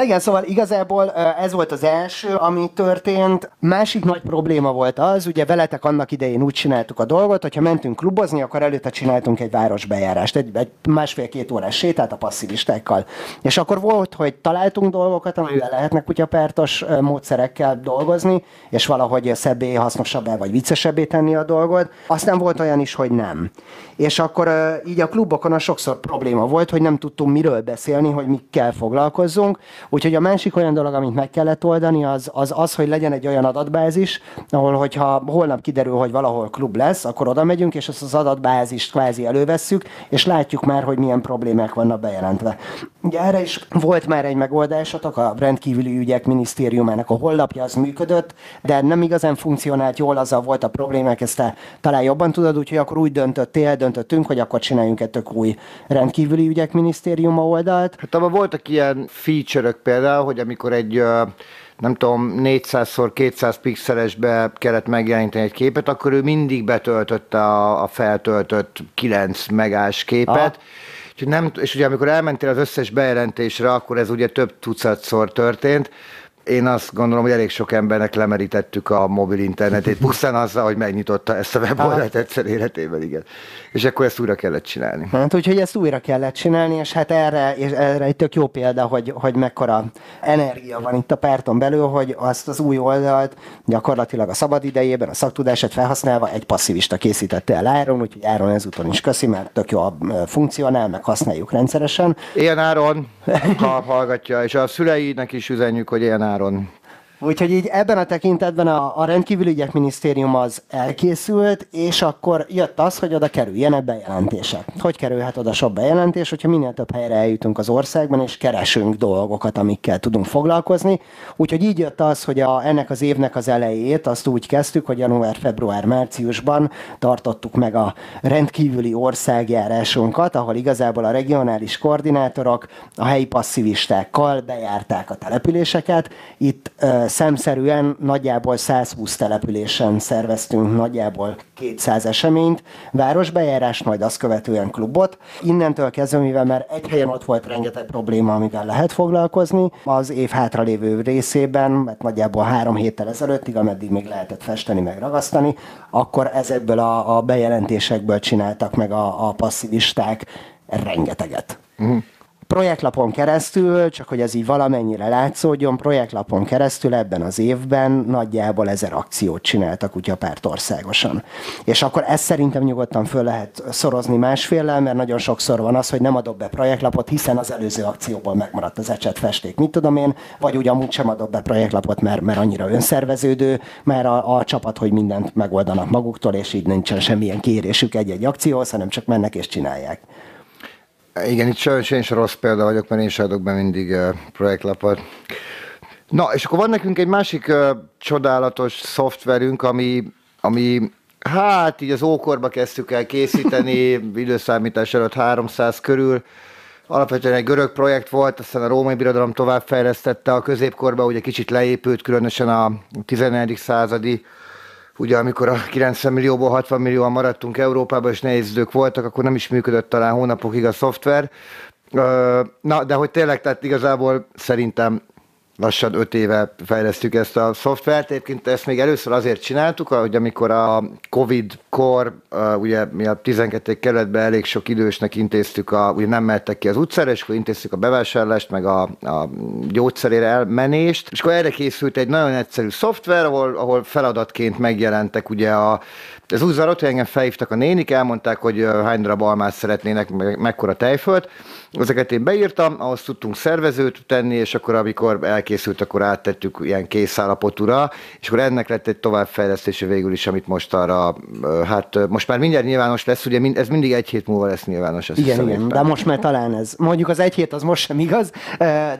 Igen, szóval igazából ez volt az első, ami történt. Másik nagy probléma volt az, ugye veletek annak idején úgy csináltuk a dolgot, hogyha mentünk klubozni, akkor előtte csináltunk egy városbejárást, egy, egy másfél-két órás sétát a passzivistákkal. És akkor volt, hogy találtunk dolgokat, amivel lehetnek kutyapártos módszerekkel dolgozni, és valahogy szebbé, hasznosabbá vagy viccesebbé tenni a dolgot. Aztán volt olyan is, hogy nem. És akkor így a klubokon a sokszor probléma volt, hogy nem tudtunk miről beszélni, hogy mikkel foglalkozzunk, Úgyhogy a másik olyan dolog, amit meg kellett oldani, az az, az hogy legyen egy olyan adatbázis, ahol hogyha holnap kiderül, hogy valahol klub lesz, akkor oda megyünk, és azt az adatbázist kvázi elővesszük, és látjuk már, hogy milyen problémák vannak bejelentve. Ugye erre is volt már egy megoldásatok, a rendkívüli ügyek minisztériumának a hollapja az működött, de nem igazán funkcionált jól, azzal volt a problémák, ezt te talán jobban tudod, úgyhogy akkor úgy döntöttél, döntöttünk, hogy akkor csináljunk egy tök új rendkívüli ügyek minisztériuma oldalt. Hát abban voltak ilyen feature például, hogy amikor egy nem tudom, 400x200 pixelesbe kellett megjeleníteni egy képet, akkor ő mindig betöltötte a, a feltöltött 9 megás képet, Aha. Nem, és ugye amikor elmentél az összes bejelentésre, akkor ez ugye több tucatszor történt, én azt gondolom, hogy elég sok embernek lemerítettük a mobil internetét, pusztán azzal, hogy megnyitotta ezt a weboldalt egyszer életében, igen. És akkor ezt újra kellett csinálni. Hát úgyhogy ezt újra kellett csinálni, és hát erre, és erre egy tök jó példa, hogy, hogy mekkora energia van itt a párton belül, hogy azt az új oldalt gyakorlatilag a szabad idejében, a szaktudását felhasználva egy passzivista készítette el Áron, úgyhogy Áron ezúton is köszi, mert tök jó funkcionál, meg használjuk rendszeresen. Ilyen Áron, ha hallgatja, és a szüleinek is üzenjük, hogy ilyen áron nyáron Úgyhogy így ebben a tekintetben a, a rendkívüli ügyek minisztérium az elkészült, és akkor jött az, hogy oda kerüljenek bejelentések. Hogy kerülhet oda sok bejelentés, hogyha minél több helyre eljutunk az országban, és keresünk dolgokat, amikkel tudunk foglalkozni. Úgyhogy így jött az, hogy a, ennek az évnek az elejét azt úgy kezdtük, hogy január, február, márciusban tartottuk meg a rendkívüli országjárásunkat, ahol igazából a regionális koordinátorok a helyi passzivistákkal bejárták a településeket. Itt szemszerűen nagyjából 120 településen szerveztünk nagyjából 200 eseményt, városbejárás, majd azt követően klubot. Innentől kezdve, mivel már egy helyen ott volt rengeteg probléma, amivel lehet foglalkozni, az év hátralévő részében, mert nagyjából három héttel ezelőttig, ameddig még lehetett festeni, meg ragasztani, akkor ezekből a, a bejelentésekből csináltak meg a, a passzivisták rengeteget. Uh-huh projektlapon keresztül, csak hogy ez így valamennyire látszódjon, projektlapon keresztül ebben az évben nagyjából ezer akciót csináltak kutyapárt országosan. És akkor ezt szerintem nyugodtan föl lehet szorozni másféllel, mert nagyon sokszor van az, hogy nem adok be projektlapot, hiszen az előző akcióból megmaradt az ecset festék, mit tudom én, vagy úgy amúgy sem adok be projektlapot, mert, mert annyira önszerveződő, mert a, a csapat, hogy mindent megoldanak maguktól, és így nincsen semmilyen kérésük egy-egy akcióhoz, hanem csak mennek és csinálják. Igen, itt sajnos én is rossz példa vagyok, mert én sem adok be mindig projektlapot. Na, és akkor van nekünk egy másik uh, csodálatos szoftverünk, ami, ami hát így az ókorba kezdtük el készíteni, időszámítás előtt 300 körül. Alapvetően egy görög projekt volt, aztán a római birodalom továbbfejlesztette, a középkorban ugye kicsit leépült, különösen a 11. századi ugye amikor a 90 millióból 60 millióan maradtunk Európában, és nehéz idők voltak, akkor nem is működött talán hónapokig a szoftver. Na, de hogy tényleg, tehát igazából szerintem lassan öt éve fejlesztük ezt a szoftvert. Egyébként ezt még először azért csináltuk, hogy amikor a Covid-kor, ugye mi a 12. kerületben elég sok idősnek intéztük, a, ugye nem mehettek ki az utcára, és akkor intéztük a bevásárlást, meg a, a gyógyszerére elmenést, és akkor erre készült egy nagyon egyszerű szoftver, ahol, ahol feladatként megjelentek ugye a ez úgy zajlott, hogy engem felhívtak a nénik, elmondták, hogy hány darab almát szeretnének, meg mekkora tejfölt. Ezeket én beírtam, ahhoz tudtunk szervezőt tenni, és akkor amikor elkészült, akkor áttettük ilyen készállapotúra, és akkor ennek lett egy továbbfejlesztése végül is, amit most arra, hát most már mindjárt nyilvános lesz, ugye ez mindig egy hét múlva lesz nyilvános. Azt igen, igen, de most már talán ez, mondjuk az egy hét az most sem igaz,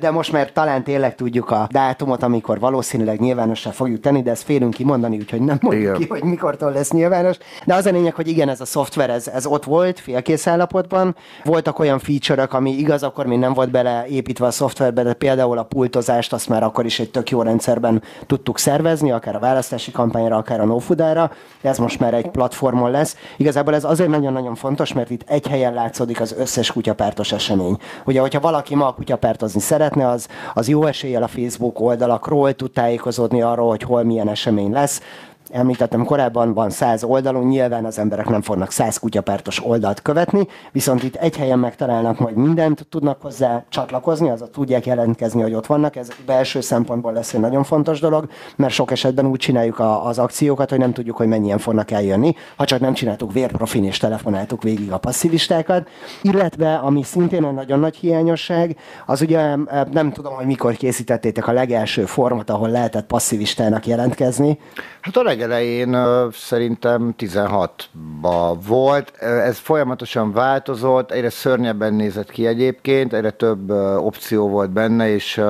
de most már talán tényleg tudjuk a dátumot, amikor valószínűleg nyilvánosra fogjuk tenni, de ezt félünk kimondani, úgyhogy nem mondjuk igen. ki, hogy mikortól lesz nyilvános. De az a lényeg, hogy igen, ez a szoftver, ez, ez ott volt, félkész állapotban. Voltak olyan feature-ök, ami igaz, akkor még nem volt beleépítve a szoftverbe, de például a pultozást azt már akkor is egy tök jó rendszerben tudtuk szervezni, akár a választási kampányra, akár a NoFoodára. Ez most már egy platformon lesz. Igazából ez azért nagyon-nagyon fontos, mert itt egy helyen látszódik az összes kutyapártos esemény. Ugye, hogyha valaki ma kutyapártozni szeretne, az, az jó eséllyel a Facebook oldalakról tud tájékozódni arról, hogy hol milyen esemény lesz említettem korábban, van száz oldalon, nyilván az emberek nem fognak száz kutyapártos oldalt követni, viszont itt egy helyen megtalálnak majd mindent, tudnak hozzá csatlakozni, azaz tudják jelentkezni, hogy ott vannak. Ez belső szempontból lesz egy nagyon fontos dolog, mert sok esetben úgy csináljuk a, az akciókat, hogy nem tudjuk, hogy mennyien fognak eljönni, ha csak nem csináltuk vérprofin és telefonáltuk végig a passzivistákat. Illetve, ami szintén egy nagyon nagy hiányosság, az ugye nem tudom, hogy mikor készítettétek a legelső format, ahol lehetett passzivistának jelentkezni. Hát a legelején szerintem 16-ba volt. Ez folyamatosan változott, egyre szörnyebben nézett ki egyébként, egyre több opció volt benne, és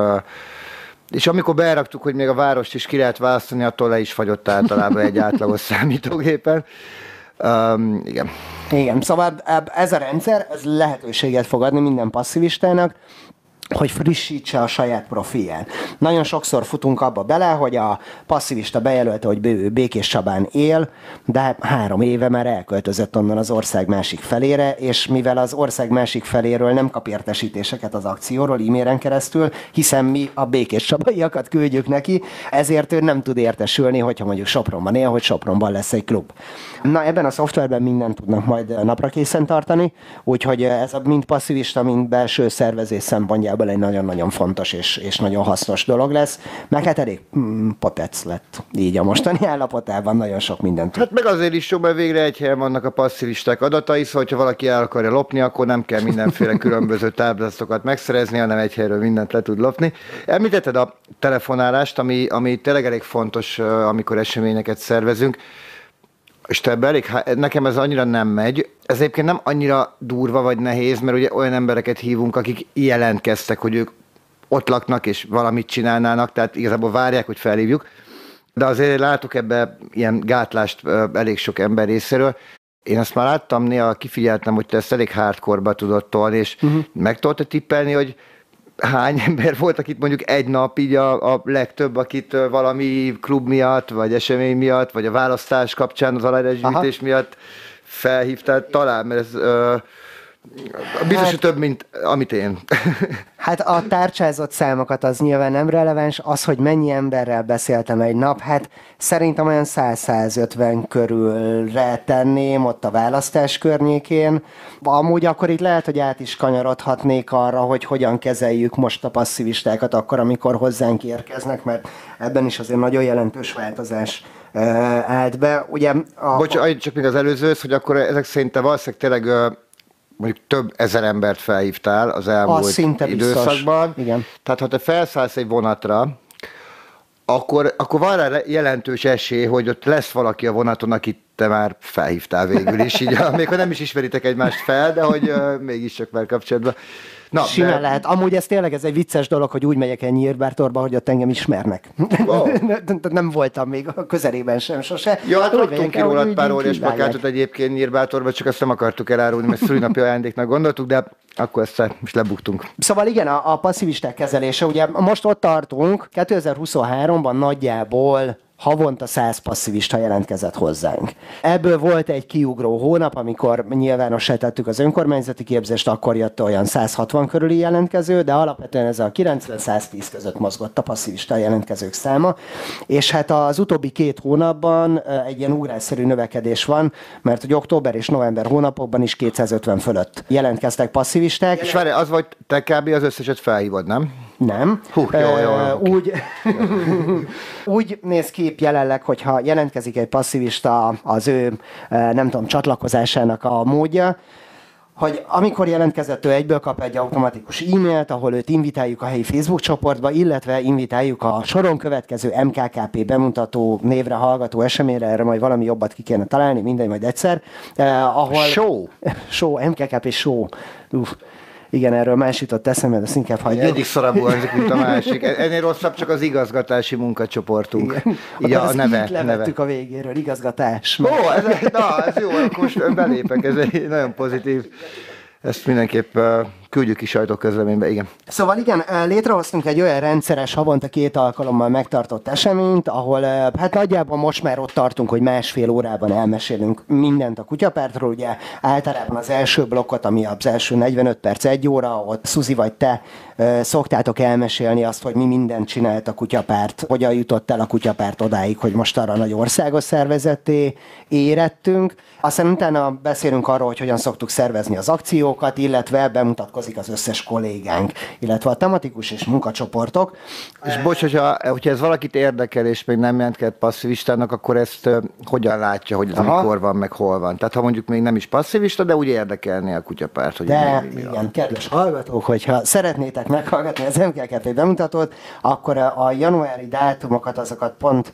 és amikor beraktuk, hogy még a várost is ki lehet választani, attól le is fagyott általában egy átlagos számítógépen. Um, igen. Igen, szóval ez a rendszer, ez lehetőséget fog adni minden passzivistának, hogy frissítse a saját profilját. Nagyon sokszor futunk abba bele, hogy a passzivista bejelölte, hogy ő Békés Csabán él, de három éve már elköltözött onnan az ország másik felére, és mivel az ország másik feléről nem kap értesítéseket az akcióról e-mailen keresztül, hiszen mi a Békés Csabaiakat küldjük neki, ezért ő nem tud értesülni, hogyha mondjuk Sopronban él, hogy Sopronban lesz egy klub. Na ebben a szoftverben mindent tudnak majd napra készen tartani, úgyhogy ez a mind passzivista, mind belső szervezés szempontjából ebből egy nagyon-nagyon fontos és, és nagyon hasznos dolog lesz. Meg hát elég mm, potec lett így a mostani állapotában, nagyon sok mindent. Hát meg azért is jó, mert végre egy helyen vannak a passzivisták adatai, szóval ha valaki el akarja lopni, akkor nem kell mindenféle különböző táblázatokat megszerezni, hanem egy helyről mindent le tud lopni. Említetted a telefonálást, ami, ami tényleg elég fontos, amikor eseményeket szervezünk és te elég, nekem ez annyira nem megy. Ez egyébként nem annyira durva vagy nehéz, mert ugye olyan embereket hívunk, akik jelentkeztek, hogy ők ott laknak és valamit csinálnának, tehát igazából várják, hogy felhívjuk. De azért látok ebbe ilyen gátlást elég sok ember részéről. Én azt már láttam, néha kifigyeltem, hogy te ezt elég hardcore tudod tolni, és uh-huh. meg tudod tippelni, hogy hány ember volt, akit mondjuk egy nap így a, a legtöbb, akit valami klub miatt, vagy esemény miatt, vagy a választás kapcsán az aláírásgyűjtés miatt felhívtál, talán, mert ez Biztos, hát, hogy több, mint amit én. Hát a tárcsázott számokat az nyilván nem releváns. Az, hogy mennyi emberrel beszéltem egy nap, hát szerintem olyan 100-150 körülre tenném ott a választás környékén. Amúgy akkor itt lehet, hogy át is kanyarodhatnék arra, hogy hogyan kezeljük most a passzivistákat akkor, amikor hozzánk érkeznek, mert ebben is azért nagyon jelentős változás állt be. Ugye a... Bocs, csak még az előző, hogy akkor ezek szerint te valószínűleg tényleg mondjuk több ezer embert felhívtál az elmúlt az időszakban. Igen. Tehát ha te felszállsz egy vonatra, akkor, akkor van rá jelentős esély, hogy ott lesz valaki a vonaton, akit te már felhívtál végül is, így, még ha nem is ismeritek egymást fel, de hogy uh, mégis csak már kapcsolatban. Na, Simán de... lehet. Amúgy ez tényleg ez egy vicces dolog, hogy úgy megyek el Nyírbártorba, hogy ott engem ismernek. Wow. nem voltam még a közelében sem sose. Ja, hát raktunk róla pár óriás plakátot egyébként Nyírbártorba, csak azt nem akartuk elárulni, mert szülinapi ajándéknak gondoltuk, de akkor ezt most lebuktunk. Szóval igen, a, a passzivisták kezelése, ugye most ott tartunk, 2023-ban nagyjából havonta 100 passzivista jelentkezett hozzánk. Ebből volt egy kiugró hónap, amikor nyilvánossá tettük az önkormányzati képzést, akkor jött olyan 160 körüli jelentkező, de alapvetően ez a 90-110 között mozgott a passzivista jelentkezők száma, és hát az utóbbi két hónapban egy ilyen ugrásszerű növekedés van, mert hogy október és november hónapokban is 250 fölött jelentkeztek passzivisták. És várj, az vagy te kb. az összeset felhívod, nem? Nem. Hú, jó, jó, jó, Úgy, úgy néz ki jelenleg, hogyha jelentkezik egy passzivista az ő, nem tudom, csatlakozásának a módja, hogy amikor jelentkezett, ő egyből kap egy automatikus e-mailt, ahol őt invitáljuk a helyi Facebook csoportba, illetve invitáljuk a soron következő MKKP bemutató névre hallgató eseményre, erre majd valami jobbat ki kéne találni, mindegy, majd egyszer. Eh, ahol... Show! Show, MKKP show. Uf. Igen, erről más jutott eszembe, de ezt inkább hagyjuk. Egyik szarabbul hangzik, mint a másik. Ennél rosszabb csak az igazgatási munkacsoportunk. Igen. Így a, a neve. neve. a végéről, igazgatás. Ó, ez, na, ez jó, akkor most belépek, ez egy nagyon pozitív. Ezt mindenképp küldjük ki sajtóközleménybe, igen. Szóval igen, létrehoztunk egy olyan rendszeres, havonta két alkalommal megtartott eseményt, ahol hát nagyjából most már ott tartunk, hogy másfél órában elmesélünk mindent a kutyapártról. Ugye általában az első blokkot, ami az első 45 perc, egy óra, ott Szuzi vagy te szoktátok elmesélni azt, hogy mi mindent csinált a kutyapárt, hogyan jutott el a kutyapárt odáig, hogy most arra nagy országos szervezeté érettünk. Aztán utána beszélünk arról, hogy hogyan szoktuk szervezni az akciókat, illetve bemutatkozni találkozik az összes kollégánk, illetve a tematikus és munkacsoportok. És bocs, hogyha, hogyha ez valakit érdekel, és még nem jelentkezett passzivistának, akkor ezt hogyan látja, hogy ez Aha. mikor van, meg hol van? Tehát ha mondjuk még nem is passzivista, de úgy érdekelné a kutyapárt, hogy de, mi, mi igen, van. kedves hallgatók, hogyha szeretnétek meghallgatni az MKKP bemutatót, akkor a januári dátumokat, azokat pont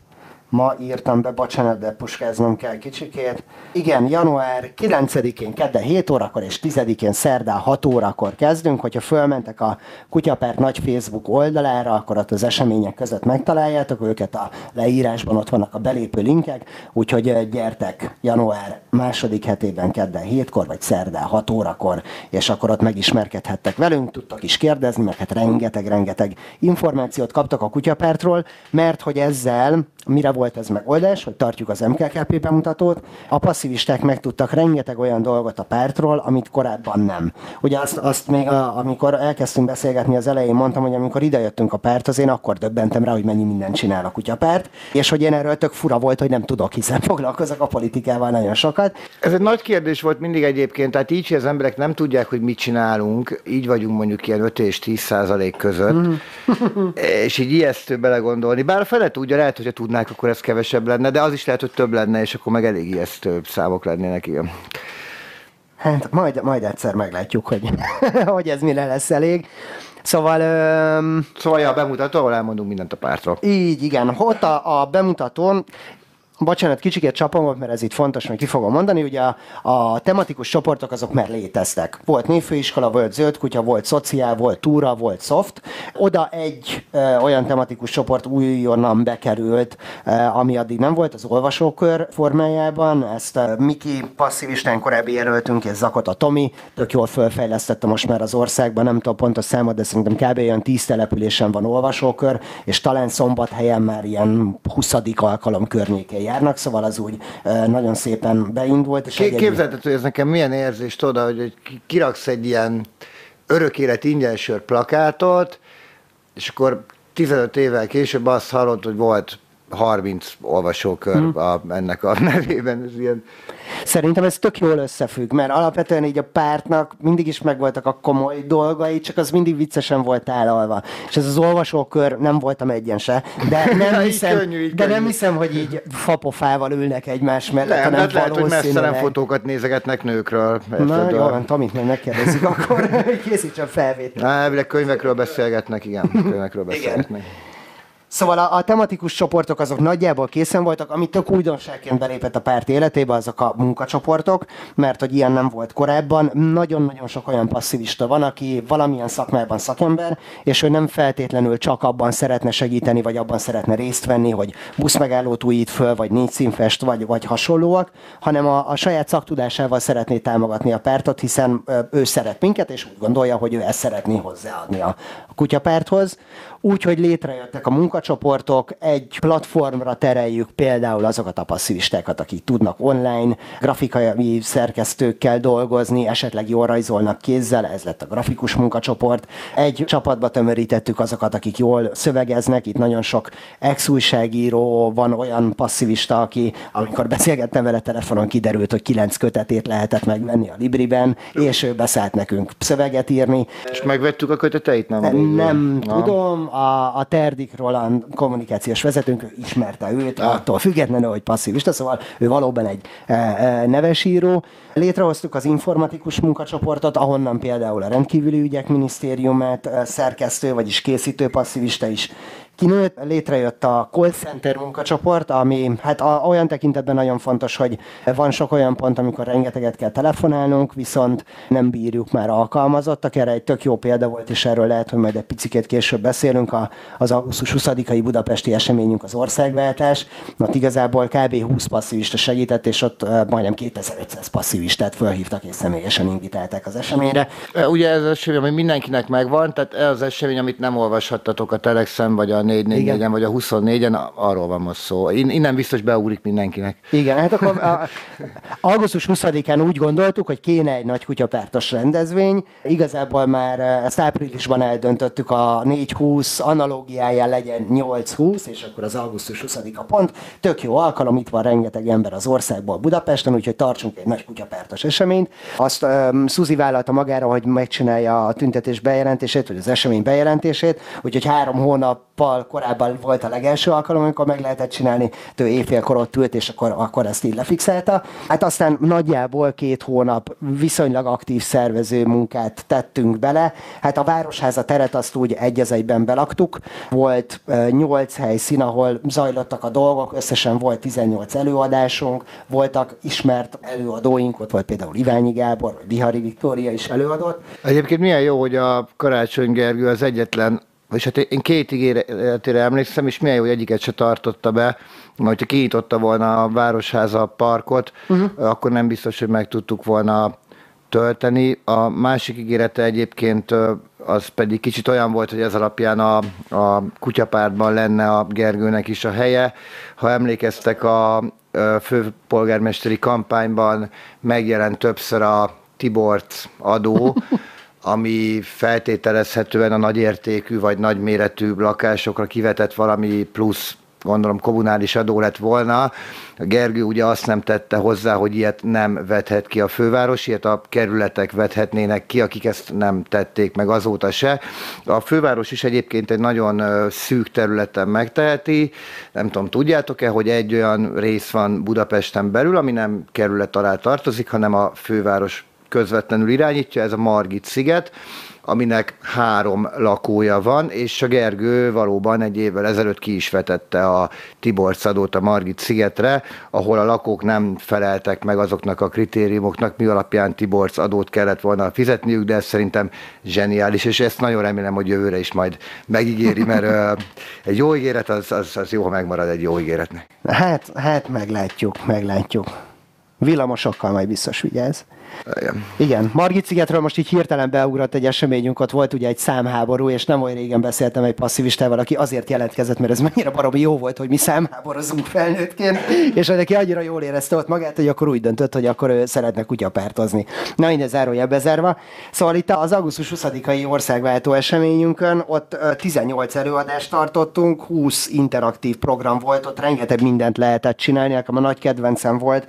Ma írtam be, bocsánat, de puskáznom kell kicsikét. Igen, január 9-én, kedden 7 órakor és 10-én szerdán 6 órakor kezdünk. Hogyha fölmentek a Kutyapert nagy Facebook oldalára, akkor ott az események között megtaláljátok őket, a leírásban ott vannak a belépő linkek, úgyhogy gyertek január második hetében kedden 7-kor, vagy szerdán 6 órakor, és akkor ott megismerkedhettek velünk, tudtak is kérdezni, mert hát rengeteg-rengeteg információt kaptak a Kutyapártról, mert hogy ezzel mire volt ez megoldás, hogy tartjuk az MKKP bemutatót, a passzivisták megtudtak rengeteg olyan dolgot a pártról, amit korábban nem. Ugye azt, azt még, a, amikor elkezdtünk beszélgetni az elején, mondtam, hogy amikor idejöttünk a párthoz, én akkor döbbentem rá, hogy mennyi mindent csinál a kutyapárt, és hogy én erről tök fura volt, hogy nem tudok, hiszen foglalkozok a politikával nagyon sokat. Ez egy nagy kérdés volt mindig egyébként, tehát így, hogy az emberek nem tudják, hogy mit csinálunk, így vagyunk mondjuk ilyen 5 és 10 százalék között, mm. és így ijesztő belegondolni. Bár a fele tudja, lehet, hogyha tudnák, akkor ez kevesebb lenne, de az is lehet, hogy több lenne, és akkor meg elég ijesztő számok lennének, igen. Hát majd, majd egyszer meglátjuk, hogy, hogy ez mire lesz elég. Szóval... Öm, szóval ja, a bemutató, ahol elmondunk mindent a pártról. Így, igen. Ott a, a bemutatón Bocsánat, kicsikét csapom, mert ez itt fontos, hogy ki fogom mondani. Ugye a, a tematikus csoportok azok már léteztek. Volt névfőiskola, volt zöld kutya, volt szociál, volt túra, volt soft. Oda egy ö, olyan tematikus csoport újonnan bekerült, ö, ami addig nem volt, az olvasókör formájában. Ezt ö, Miki passzivistán korábbi jelöltünk, és Zakot a Tomi, tök jól fölfejlesztette most már az országban, nem tudom pontos számot, de szerintem kb. olyan tíz településen van olvasókör, és talán szombathelyen már ilyen 20. alkalom környékén járnak, szóval az úgy nagyon szépen beindult. És Ké- Képzelted, hogy ez nekem milyen érzés, tudod, hogy kiraksz egy ilyen örök élet ingyen sör plakátot, és akkor 15 évvel később azt hallod, hogy volt 30 olvasókör hmm. a, ennek a nevében. Ez ilyen... Szerintem ez tök jól összefügg, mert alapvetően így a pártnak mindig is megvoltak a komoly dolgai, csak az mindig viccesen volt tálalva. És ez az olvasókör nem voltam egyen se, de nem, hiszem, könnyű, de nem hiszem, hogy így fapofával ülnek egymás mellett, nem, hanem hát lehet, hogy messzelen fotókat nézegetnek nőkről. Na, jó, van, Tamit meg megkérdezik, akkor készítsen felvételt. Na, könyvekről beszélgetnek, igen, könyvekről beszélgetnek. Igen. Szóval a, a tematikus csoportok azok nagyjából készen voltak, amit tök újdonságként belépett a párt életébe, azok a munkacsoportok, mert hogy ilyen nem volt korábban. Nagyon-nagyon sok olyan passzivista van, aki valamilyen szakmában szakember, és ő nem feltétlenül csak abban szeretne segíteni, vagy abban szeretne részt venni, hogy buszmegállót újít föl, vagy négy színfest, vagy, vagy hasonlóak, hanem a, a saját szaktudásával szeretné támogatni a pártot, hiszen ő szeret minket, és úgy gondolja, hogy ő ezt szeretné hozzáadni a, kutyapárthoz. Úgy, hogy létrejöttek a munka munkacsoportok, egy platformra tereljük például azokat a passzívistákat, akik tudnak online grafikai szerkesztőkkel dolgozni, esetleg jól rajzolnak kézzel, ez lett a grafikus munkacsoport. Egy csapatba tömörítettük azokat, akik jól szövegeznek, itt nagyon sok ex-újságíró, van olyan passzivista, aki amikor beszélgettem vele telefonon, kiderült, hogy kilenc kötetét lehetett megvenni a Libriben, és ő beszállt nekünk szöveget írni. És megvettük a köteteit? Nem, nem tudom, a, a Terdik Roland kommunikációs vezetőnk ismerte őt, ah. attól függetlenül, hogy passzivista, szóval ő valóban egy e, e, neves író. Létrehoztuk az informatikus munkacsoportot, ahonnan például a rendkívüli ügyek minisztériumát e, szerkesztő, vagyis készítő passzivista is kinőtt, létrejött a call center munkacsoport, ami hát a, olyan tekintetben nagyon fontos, hogy van sok olyan pont, amikor rengeteget kell telefonálnunk, viszont nem bírjuk már alkalmazottak. Erre egy tök jó példa volt, és erről lehet, hogy majd egy picit később beszélünk. A, az augusztus 20-ai budapesti eseményünk az országváltás. Ott igazából kb. 20 passzivista segített, és ott majdnem 2500 passzivistát felhívtak és személyesen invitálták az eseményre. Ugye ez az esemény, ami mindenkinek megvan, tehát ez az esemény, amit nem olvashattatok a Telexen vagy a 444-en vagy a 24-en, arról van most szó. Innen biztos beugrik mindenkinek. Igen, hát akkor a, augusztus 20-án úgy gondoltuk, hogy kéne egy nagy kutyapártos rendezvény. Igazából már eh, ezt áprilisban eldöntöttük a 420 analógiáján legyen 820, és akkor az augusztus 20-a pont. Tök jó alkalom, itt van rengeteg ember az országból Budapesten, úgyhogy tartsunk egy nagy kutyapártos eseményt. Azt um, Suzi vállalta magára, hogy megcsinálja a tüntetés bejelentését, vagy az esemény bejelentését, úgyhogy három hónappal hónappal korábban volt a legelső alkalom, amikor meg lehetett csinálni, ő éjfélkor ott ült, és akkor, akkor ezt így lefixelta. Hát aztán nagyjából két hónap viszonylag aktív szervező munkát tettünk bele. Hát a Városháza teret azt úgy egy egyben belaktuk. Volt nyolc helyszín, ahol zajlottak a dolgok, összesen volt 18 előadásunk, voltak ismert előadóink, ott volt például Iványi Gábor, Bihari Viktória is előadott. Egyébként milyen jó, hogy a Karácsony Gergő az egyetlen és hát én két ígéretére emlékszem, és milyen jó, hogy egyiket se tartotta be, mert hogyha kinyitotta volna a Városháza parkot, uh-huh. akkor nem biztos, hogy meg tudtuk volna tölteni. A másik ígérete egyébként az pedig kicsit olyan volt, hogy ez alapján a, a kutyapártban lenne a Gergőnek is a helye. Ha emlékeztek, a főpolgármesteri kampányban megjelent többször a Tiborc adó, ami feltételezhetően a nagyértékű vagy nagyméretű lakásokra kivetett valami plusz gondolom kommunális adó lett volna. A Gergő ugye azt nem tette hozzá, hogy ilyet nem vethet ki a főváros, ilyet a kerületek vethetnének ki, akik ezt nem tették meg azóta se. A főváros is egyébként egy nagyon szűk területen megteheti. Nem tudom, tudjátok-e, hogy egy olyan rész van Budapesten belül, ami nem kerület alá tartozik, hanem a főváros közvetlenül irányítja, ez a Margit sziget, aminek három lakója van, és a Gergő valóban egy évvel ezelőtt ki is vetette a Tibor Szadót a Margit szigetre, ahol a lakók nem feleltek meg azoknak a kritériumoknak, mi alapján Tiborc adót kellett volna fizetniük, de ez szerintem zseniális, és ezt nagyon remélem, hogy jövőre is majd megígéri, mert egy jó ígéret az, az, az jó, ha megmarad egy jó ígéretnek. Hát, hát meglátjuk, meglátjuk. Villamosokkal majd biztos vigyáz. Igen. Margit szigetről most így hirtelen beugrott egy eseményünk, ott volt ugye egy számháború, és nem olyan régen beszéltem egy passzivistával, aki azért jelentkezett, mert ez mennyire baromi jó volt, hogy mi számháborozunk felnőttként, és neki annyira jól érezte ott magát, hogy akkor úgy döntött, hogy akkor ő szeretne kutyapártozni. Na, minden zárója bezárva. Szóval itt az augusztus 20-ai országváltó eseményünkön ott 18 előadást tartottunk, 20 interaktív program volt, ott rengeteg mindent lehetett csinálni, nekem a nagy kedvencem volt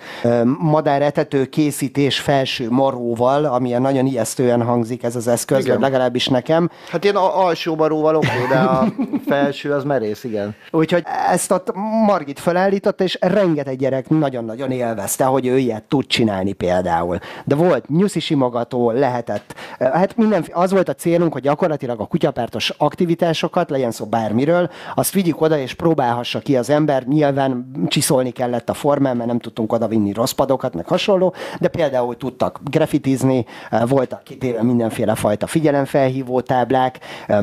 madáretető készítés felső felső maróval, amilyen nagyon ijesztően hangzik ez az eszköz, igen. legalábbis nekem. Hát én a alsó maróval oké, de a felső az merész, igen. Úgyhogy ezt a Margit felállította, és rengeteg gyerek nagyon-nagyon élvezte, hogy ő ilyet tud csinálni például. De volt nyuszi simogató, lehetett. Hát minden, az volt a célunk, hogy gyakorlatilag a kutyapártos aktivitásokat, legyen szó bármiről, azt vigyük oda, és próbálhassa ki az ember. Nyilván csiszolni kellett a formán, mert nem tudtunk oda vinni rossz padokat, meg hasonló, de például tud tudtak grafitizni, voltak kitéve mindenféle fajta figyelemfelhívó táblák,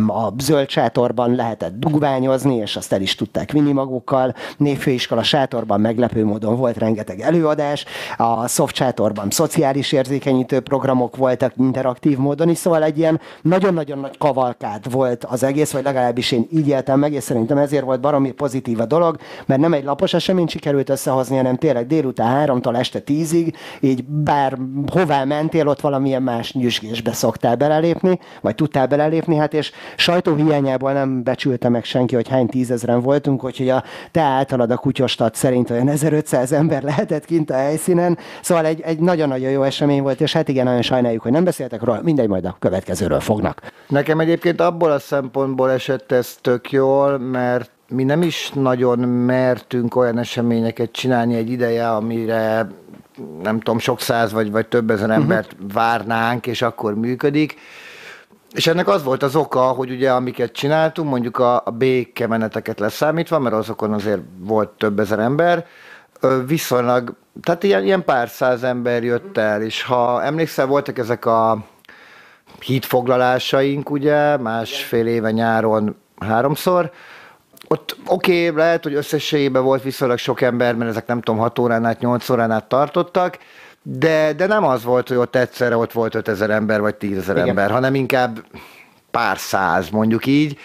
a zöld sátorban lehetett dugványozni, és azt el is tudták vinni magukkal. Névfőiskola sátorban meglepő módon volt rengeteg előadás, a soft sátorban szociális érzékenyítő programok voltak interaktív módon is, szóval egy ilyen nagyon-nagyon nagy kavalkád volt az egész, vagy legalábbis én így éltem meg, és szerintem ezért volt baromi pozitív a dolog, mert nem egy lapos eseményt sikerült összehozni, hanem tényleg délután háromtól este tízig, így bár hová mentél, ott valamilyen más nyüzsgésbe szoktál belelépni, vagy tudtál belelépni, hát és sajtó hiányából nem becsülte meg senki, hogy hány tízezren voltunk, úgyhogy a te általad a kutyostat szerint olyan 1500 ember lehetett kint a helyszínen, szóval egy, egy nagyon-nagyon jó esemény volt, és hát igen, nagyon sajnáljuk, hogy nem beszéltek róla, mindegy, majd a következőről fognak. Nekem egyébként abból a szempontból esett ez tök jól, mert mi nem is nagyon mertünk olyan eseményeket csinálni egy ideje, amire nem tudom, sok száz vagy, vagy több ezer mhm. embert uh-huh. várnánk, és akkor működik. És ennek az volt az oka, hogy ugye amiket csináltunk, mondjuk a, a békemeneteket leszámítva, mert azokon azért volt több ezer ember, viszonylag, tehát ilyen, ilyen pár száz ember jött el, és ha emlékszel, voltak ezek a hídfoglalásaink, ugye, másfél éve nyáron háromszor, ott oké, okay, lehet, hogy összességében volt viszonylag sok ember, mert ezek nem tudom, 6 órán át, 8 órán át tartottak, de, de nem az volt, hogy ott egyszerre ott volt 5000 ember, vagy 10 ember, hanem inkább pár száz, mondjuk így.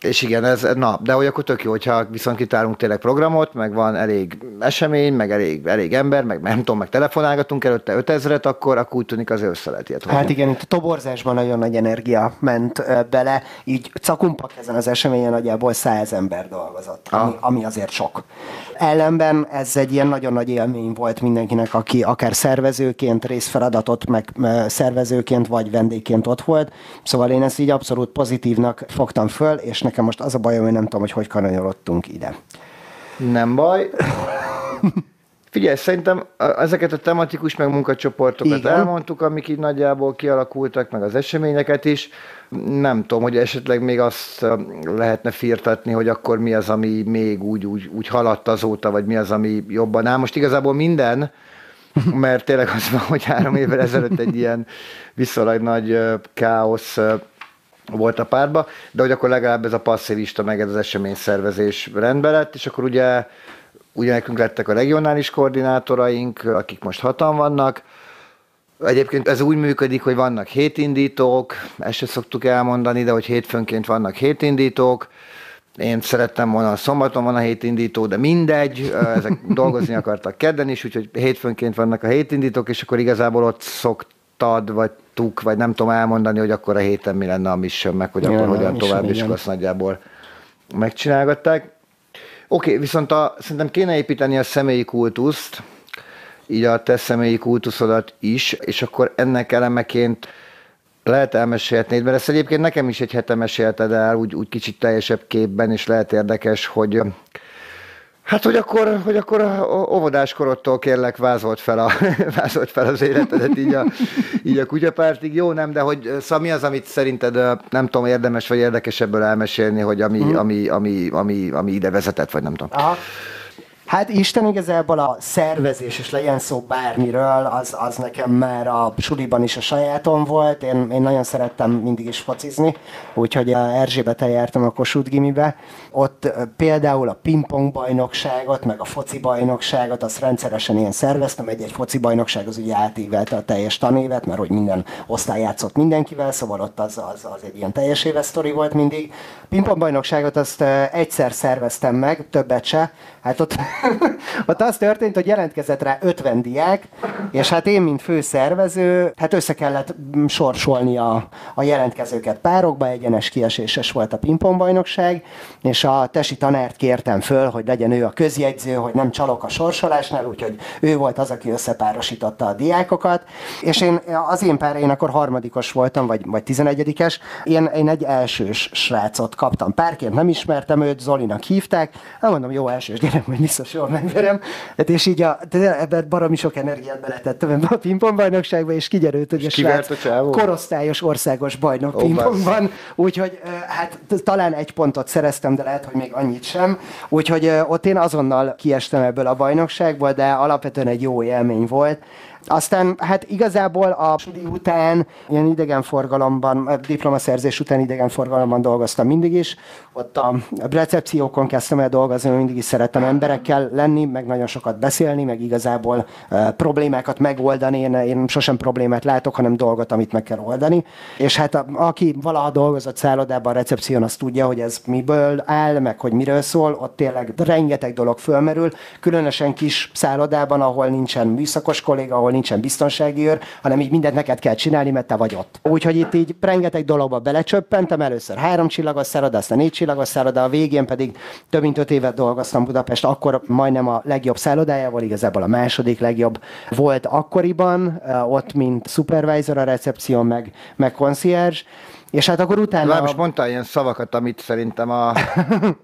És igen, ez, na, de hogy akkor tök jó, hogyha viszont kitálunk tényleg programot, meg van elég esemény, meg elég, elég ember, meg nem tudom, meg telefonálgatunk előtte 5000-et, akkor, akkor úgy tűnik az össze lehet ilyet Hát igen, itt a toborzásban nagyon nagy energia ment bele, így cakumpak ezen az eseményen nagyjából száz ember dolgozott, ami, ami azért sok. Ellenben ez egy ilyen nagyon nagy élmény volt mindenkinek, aki akár szervezőként részfeladatot, meg szervezőként vagy vendégként ott volt. Szóval én ezt így abszolút pozitívnak fogtam föl, és nekem most az a bajom, hogy nem tudom, hogy hogy kanyarodtunk ide. Nem baj. Figyelj, szerintem ezeket a tematikus meg munkacsoportokat Igen. elmondtuk, amik így nagyjából kialakultak, meg az eseményeket is. Nem tudom, hogy esetleg még azt lehetne firtatni, hogy akkor mi az, ami még úgy, úgy, úgy haladt azóta, vagy mi az, ami jobban áll. Most igazából minden, mert tényleg az van, hogy három évvel ezelőtt egy ilyen viszonylag nagy káosz volt a párba, de hogy akkor legalább ez a passzivista, meg ez az esemény szervezés rendben lett, és akkor ugye, ugye nekünk lettek a regionális koordinátoraink, akik most hatan vannak, Egyébként ez úgy működik, hogy vannak hétindítók, ezt se szoktuk elmondani, de hogy hétfőnként vannak hétindítók, én szerettem volna, a szombaton van a hétindító, de mindegy, ezek dolgozni akartak kedden is, úgyhogy hétfőnként vannak a hétindítók, és akkor igazából ott szoktad, vagy tuk, vagy nem tudom elmondani, hogy akkor a héten mi lenne a mission, meg hogy akkor hogyan tovább, és azt nagyjából megcsinálgatták. Oké, okay, viszont a, szerintem kéne építeni a személyi kultuszt, így a te személyi kultuszodat is, és akkor ennek elemeként lehet elmesélhetni, mert ezt egyébként nekem is egy hete mesélted el, úgy, úgy kicsit teljesebb képben, és lehet érdekes, hogy Hát, hogy akkor, hogy akkor óvodáskorodtól kérlek vázolt fel, a, vázolt fel az életedet így a, így a kutyapártig. Jó, nem, de hogy szóval mi az, amit szerinted nem tudom, érdemes vagy érdekes ebből elmesélni, hogy ami, mm. ami, ami, ami, ami ide vezetett, vagy nem tudom. Aha. Hát Isten igazából a szervezés, és legyen szó bármiről, az, az nekem már a suliban is a sajátom volt. Én, én nagyon szerettem mindig is focizni, úgyhogy a Erzsébeten jártam a Kossuth gimibe. Ott például a pingpong bajnokságot, meg a foci bajnokságot, azt rendszeresen én szerveztem. Egy-egy foci bajnokság az ugye átívelte a teljes tanévet, mert hogy minden osztály játszott mindenkivel, szóval ott az, az, az egy ilyen teljes éves sztori volt mindig. Pingpong bajnokságot azt egyszer szerveztem meg, többet se. Hát ott Ott az történt, hogy jelentkezett rá 50 diák, és hát én, mint főszervező, hát össze kellett sorsolni a, a jelentkezőket párokba, egyenes kieséses volt a pingpongbajnokság, és a tesi tanárt kértem föl, hogy legyen ő a közjegyző, hogy nem csalok a sorsolásnál, úgyhogy ő volt az, aki összepárosította a diákokat, és én az én pár, én akkor harmadikos voltam, vagy, vagy tizenegyedikes, én, én egy elsős srácot kaptam párként, nem ismertem őt, Zolinak hívták, nem mondom, jó elsős, gyere, majd biztos biztos jól megverem. Hát és így a, ebben baromi sok energiát beletettem ebbe a pingpong bajnokságba, és kigyerült, hogy és a srác a korosztályos országos bajnok oh, pingpongban. Úgyhogy hát talán egy pontot szereztem, de lehet, hogy még annyit sem. Úgyhogy ott én azonnal kiestem ebből a bajnokságból, de alapvetően egy jó élmény volt. Aztán hát igazából a studi után, ilyen idegenforgalomban, diplomaszerzés után idegenforgalomban dolgoztam mindig is. Ott a recepciókon kezdtem el dolgozni, mindig is szerettem emberekkel lenni, meg nagyon sokat beszélni, meg igazából uh, problémákat megoldani. Én, én sosem problémát látok, hanem dolgot, amit meg kell oldani. És hát a, aki valaha dolgozott szállodában, a recepción, az tudja, hogy ez miből áll, meg hogy miről szól. Ott tényleg rengeteg dolog fölmerül, különösen kis szállodában, ahol nincsen műszakos kolléga, ahol nincsen biztonsági őr, hanem így mindent neked kell csinálni, mert te vagy ott. Úgyhogy itt így rengeteg dologba belecsöppentem, először három csillagos szálloda, aztán négy csillagos szálloda, a végén pedig több mint öt évet dolgoztam Budapest, akkor majdnem a legjobb szállodájával, igazából a második legjobb volt akkoriban, ott mint supervisor a recepción, meg, meg concierge, és hát akkor utána... Most mondtál ilyen szavakat, amit szerintem a,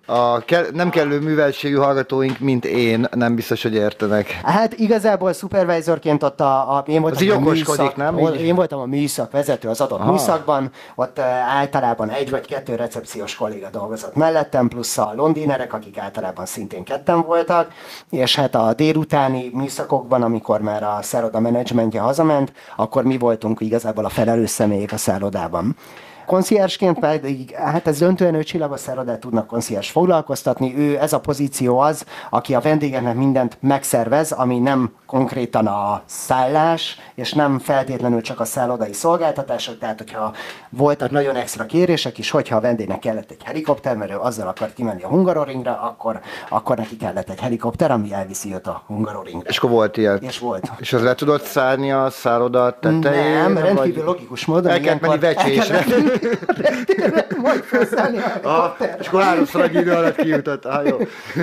a ke- nem kellő műveltségű hallgatóink, mint én, nem biztos, hogy értenek. Hát igazából supervisorként ott a, a én voltam az a műszak, nem? Így? Én voltam a műszak vezető az adott Aha. műszakban, ott általában egy vagy kettő recepciós kolléga dolgozott mellettem, plusz a londinerek, akik általában szintén ketten voltak, és hát a délutáni műszakokban, amikor már a szálloda menedzsmentje hazament, akkor mi voltunk igazából a felelős személyek a szállodában. Konciársként pedig, hát ez döntően ő csillagos szállodát tudnak konciárs foglalkoztatni. Ő, ez a pozíció az, aki a vendégeknek mindent megszervez, ami nem konkrétan a szállás, és nem feltétlenül csak a szállodai szolgáltatások, tehát hogyha voltak nagyon extra kérések is, hogyha a vendégnek kellett egy helikopter, mert ő azzal akar kimenni a Hungaroringra, akkor, akkor neki kellett egy helikopter, ami elviszi őt a Hungaroringra. És akkor volt ilyen? És volt. És az le tudott szállni a szálloda tetején? Nem, rendkívül vagy... logikus módon. El kellett menni vecsésre. Majd felszállni a És akkor háromszor idő alatt kijutott. Ah, jó.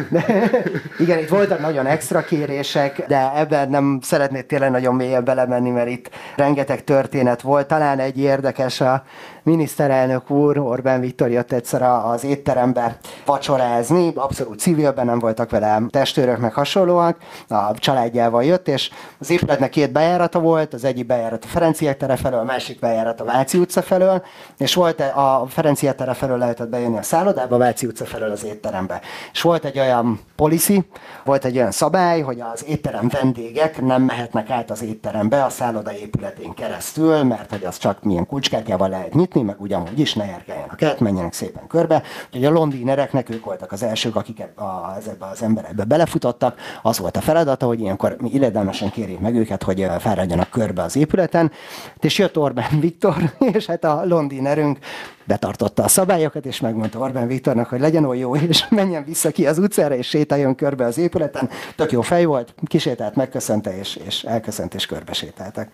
De, igen, itt voltak nagyon extra kérések, de ebben nem szeretnék tényleg nagyon mélyen belemenni, mert itt rengeteg történet volt. Talán egy érdekes a miniszterelnök úr, Orbán Viktor jött egyszer az étterembe vacsorázni, abszolút civilben nem voltak vele testőrök meg hasonlóak, a családjával jött, és az épületnek két bejárata volt, az egyik bejárat a Ferenciek tere felől, a másik bejárat a Váci utca felől, és volt a Ferenciek tere felől lehetett bejönni a szállodába, a Váci utca felől az étterembe. És volt egy olyan policy, volt egy olyan szabály, hogy az étterem vendégek nem mehetnek át az étterembe a szálloda épületén keresztül, mert hogy az csak milyen kulcskártyával lehet nyitni, nyitni, meg ugyanúgy is ne járkáljanak át, menjenek szépen körbe. Úgyhogy a londinereknek ők voltak az elsők, akik ebbe, a, ezekbe az emberekbe belefutottak. Az volt a feladata, hogy ilyenkor mi illedelmesen kérjék meg őket, hogy fáradjanak körbe az épületen. És jött Orbán Viktor, és hát a londinerünk betartotta a szabályokat, és megmondta Orbán Viktornak, hogy legyen olyan jó, és menjen vissza ki az utcára, és sétáljon körbe az épületen. Tök jó fej volt, kisétált, megköszönte, és, és elköszönt, és körbe sétáltak.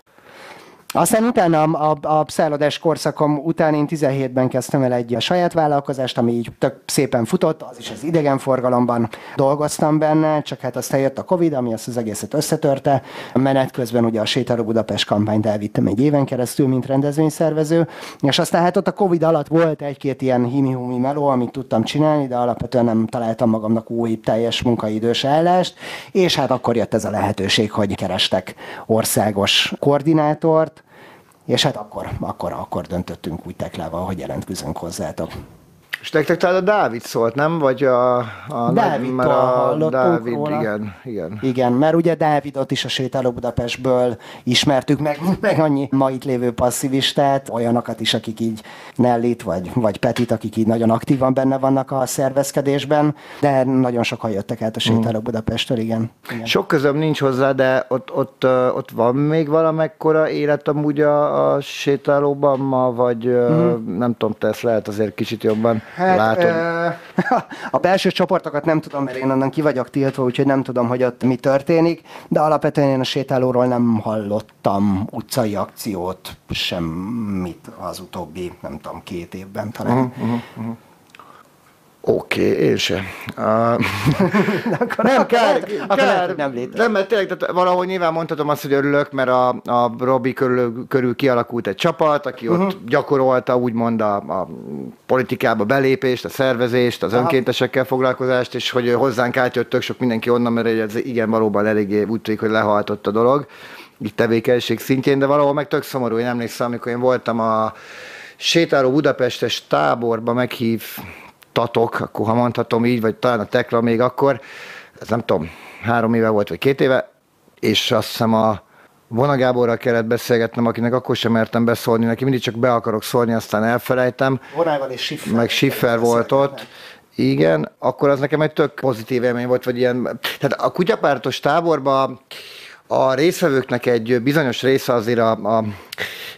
Aztán utána a, a, a szállodás korszakom után én 17-ben kezdtem el egy a saját vállalkozást, ami így tök szépen futott, az is az idegenforgalomban dolgoztam benne, csak hát aztán jött a Covid, ami azt az egészet összetörte. A menet közben ugye a Sétáló Budapest kampányt elvittem egy éven keresztül, mint rendezvényszervező, és aztán hát ott a Covid alatt volt egy-két ilyen himi meló, amit tudtam csinálni, de alapvetően nem találtam magamnak új teljes munkaidős állást, és hát akkor jött ez a lehetőség, hogy kerestek országos koordinátort, és hát akkor, akkor, akkor döntöttünk úgy teklával, hogy jelentkezünk hozzátok. És nektek talán a Dávid szólt, nem? Vagy a, a Dávid a Dávid, róla. igen, igen. Igen, mert ugye Dávidot is a Sétáló Budapestből ismertük meg, meg annyi ma itt lévő passzivistát, olyanokat is, akik így Nellit vagy, vagy Petit, akik így nagyon aktívan benne vannak a szervezkedésben, de nagyon sokan jöttek át a Sétáló Budapestről, igen. igen. Sok közöm nincs hozzá, de ott, ott, ott van még valamekkora élet amúgy a, a sétálóban ma, vagy mm. nem tudom, te ezt lehet azért kicsit jobban Hát, Látod. A belső csoportokat nem tudom, mert én onnan ki vagyok tiltva, úgyhogy nem tudom, hogy ott mi történik, de alapvetően én a sétálóról nem hallottam utcai akciót, semmit az utóbbi, nem tudom, két évben talán. Uh-huh, uh-huh. Oké, okay, én sem. Uh, akkor nem, kár, kár, kár, nem létezik. Nem, mert tényleg, tehát valahogy nyilván mondhatom azt, hogy örülök, mert a, a Robi körül, körül kialakult egy csapat, aki uh-huh. ott mhm. gyakorolta úgymond a, a politikába belépést, a szervezést, az Aha. önkéntesekkel foglalkozást, és hogy hozzánk átjött tök sok mindenki onnan, mert ez igen, valóban eléggé úgy tűnik, hogy lehaltott a dolog, itt tevékenység szintjén, de valahol meg tök szomorú, én emlékszem, amikor én voltam a sétáló Budapestes táborba meghív tatok, akkor ha mondhatom így, vagy talán a Tekla még akkor, ez nem tudom, három éve volt, vagy két éve, és azt hiszem a Vona Gáborral kellett beszélgetnem, akinek akkor sem mertem beszólni, neki mindig csak be akarok szólni, aztán elfelejtem. Vonával és Schiffer. Meg Schiffer volt ott. Igen, akkor az nekem egy tök pozitív élmény volt, vagy ilyen, tehát a kutyapártos táborban a részvevőknek egy bizonyos része azért a, a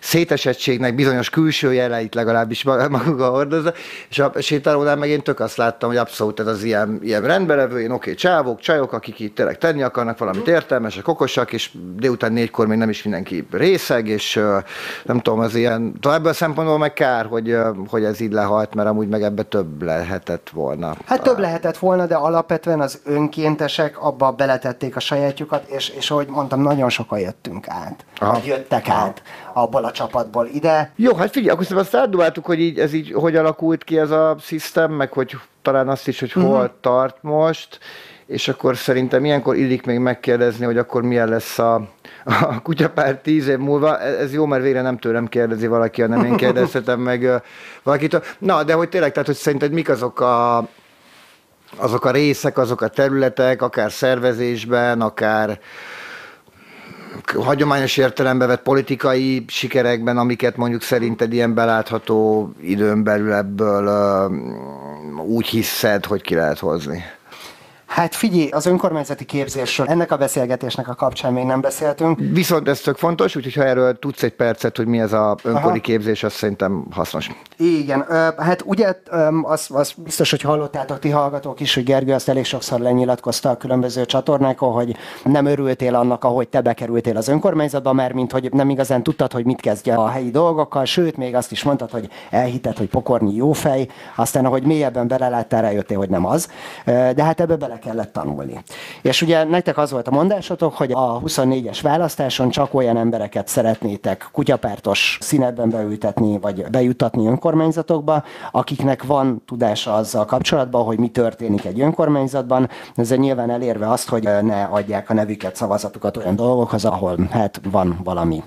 szétesettségnek bizonyos külső jeleit legalábbis maga hordozza, és a sétálónál meg én tök azt láttam, hogy abszolút ez az ilyen, ilyen rendbelevő, én oké, csávok, csajok, akik itt tényleg tenni akarnak valamit értelmesek, okosak, és délután négykor még nem is mindenki részeg, és nem tudom, az ilyen, tovább a szempontból meg kár, hogy, hogy ez így lehalt, mert amúgy meg ebbe több lehetett volna. Hát több lehetett volna, de alapvetően az önkéntesek abba beletették a sajátjukat, és, és ahogy mondtam, nagyon sokan jöttünk át, Aha. vagy jöttek Aha. át abból a csapatból ide. Jó, hát figyelj, akkor azt átdobáltuk, hogy így, ez így hogy alakult ki ez a szisztem, meg hogy talán azt is, hogy hol uh-huh. tart most, és akkor szerintem ilyenkor illik még megkérdezni, hogy akkor milyen lesz a, a kutyapár tíz év múlva. E, ez jó, mert végre nem tőlem kérdezi valaki, hanem én kérdezhetem meg valakitől. Na, de hogy tényleg, tehát hogy szerinted mik azok a, azok a részek, azok a területek, akár szervezésben, akár hagyományos értelembe vett politikai sikerekben, amiket mondjuk szerinted ilyen belátható időn belül ebből úgy hiszed, hogy ki lehet hozni? Hát figyelj, az önkormányzati képzésről ennek a beszélgetésnek a kapcsán még nem beszéltünk. Viszont ez tök fontos, úgyhogy ha erről tudsz egy percet, hogy mi ez a önkori Aha. képzés, az szerintem hasznos. Igen, hát ugye az, az biztos, hogy hallottátok ti hallgatók is, hogy Gergő azt elég sokszor lenyilatkozta a különböző csatornákon, hogy nem örültél annak, ahogy te bekerültél az önkormányzatba, mert mint hogy nem igazán tudtad, hogy mit kezdje a helyi dolgokkal, sőt, még azt is mondtad, hogy elhited, hogy pokorni jó fej, aztán ahogy mélyebben beleláttál, rájöttél, hogy nem az. De hát ebbe bele kellett tanulni. És ugye nektek az volt a mondásotok, hogy a 24-es választáson csak olyan embereket szeretnétek kutyapártos színetben beültetni, vagy bejutatni önkormányzatokba, akiknek van tudása azzal kapcsolatban, hogy mi történik egy önkormányzatban, ezzel nyilván elérve azt, hogy ne adják a nevüket, szavazatukat olyan dolgokhoz, ahol hát van valami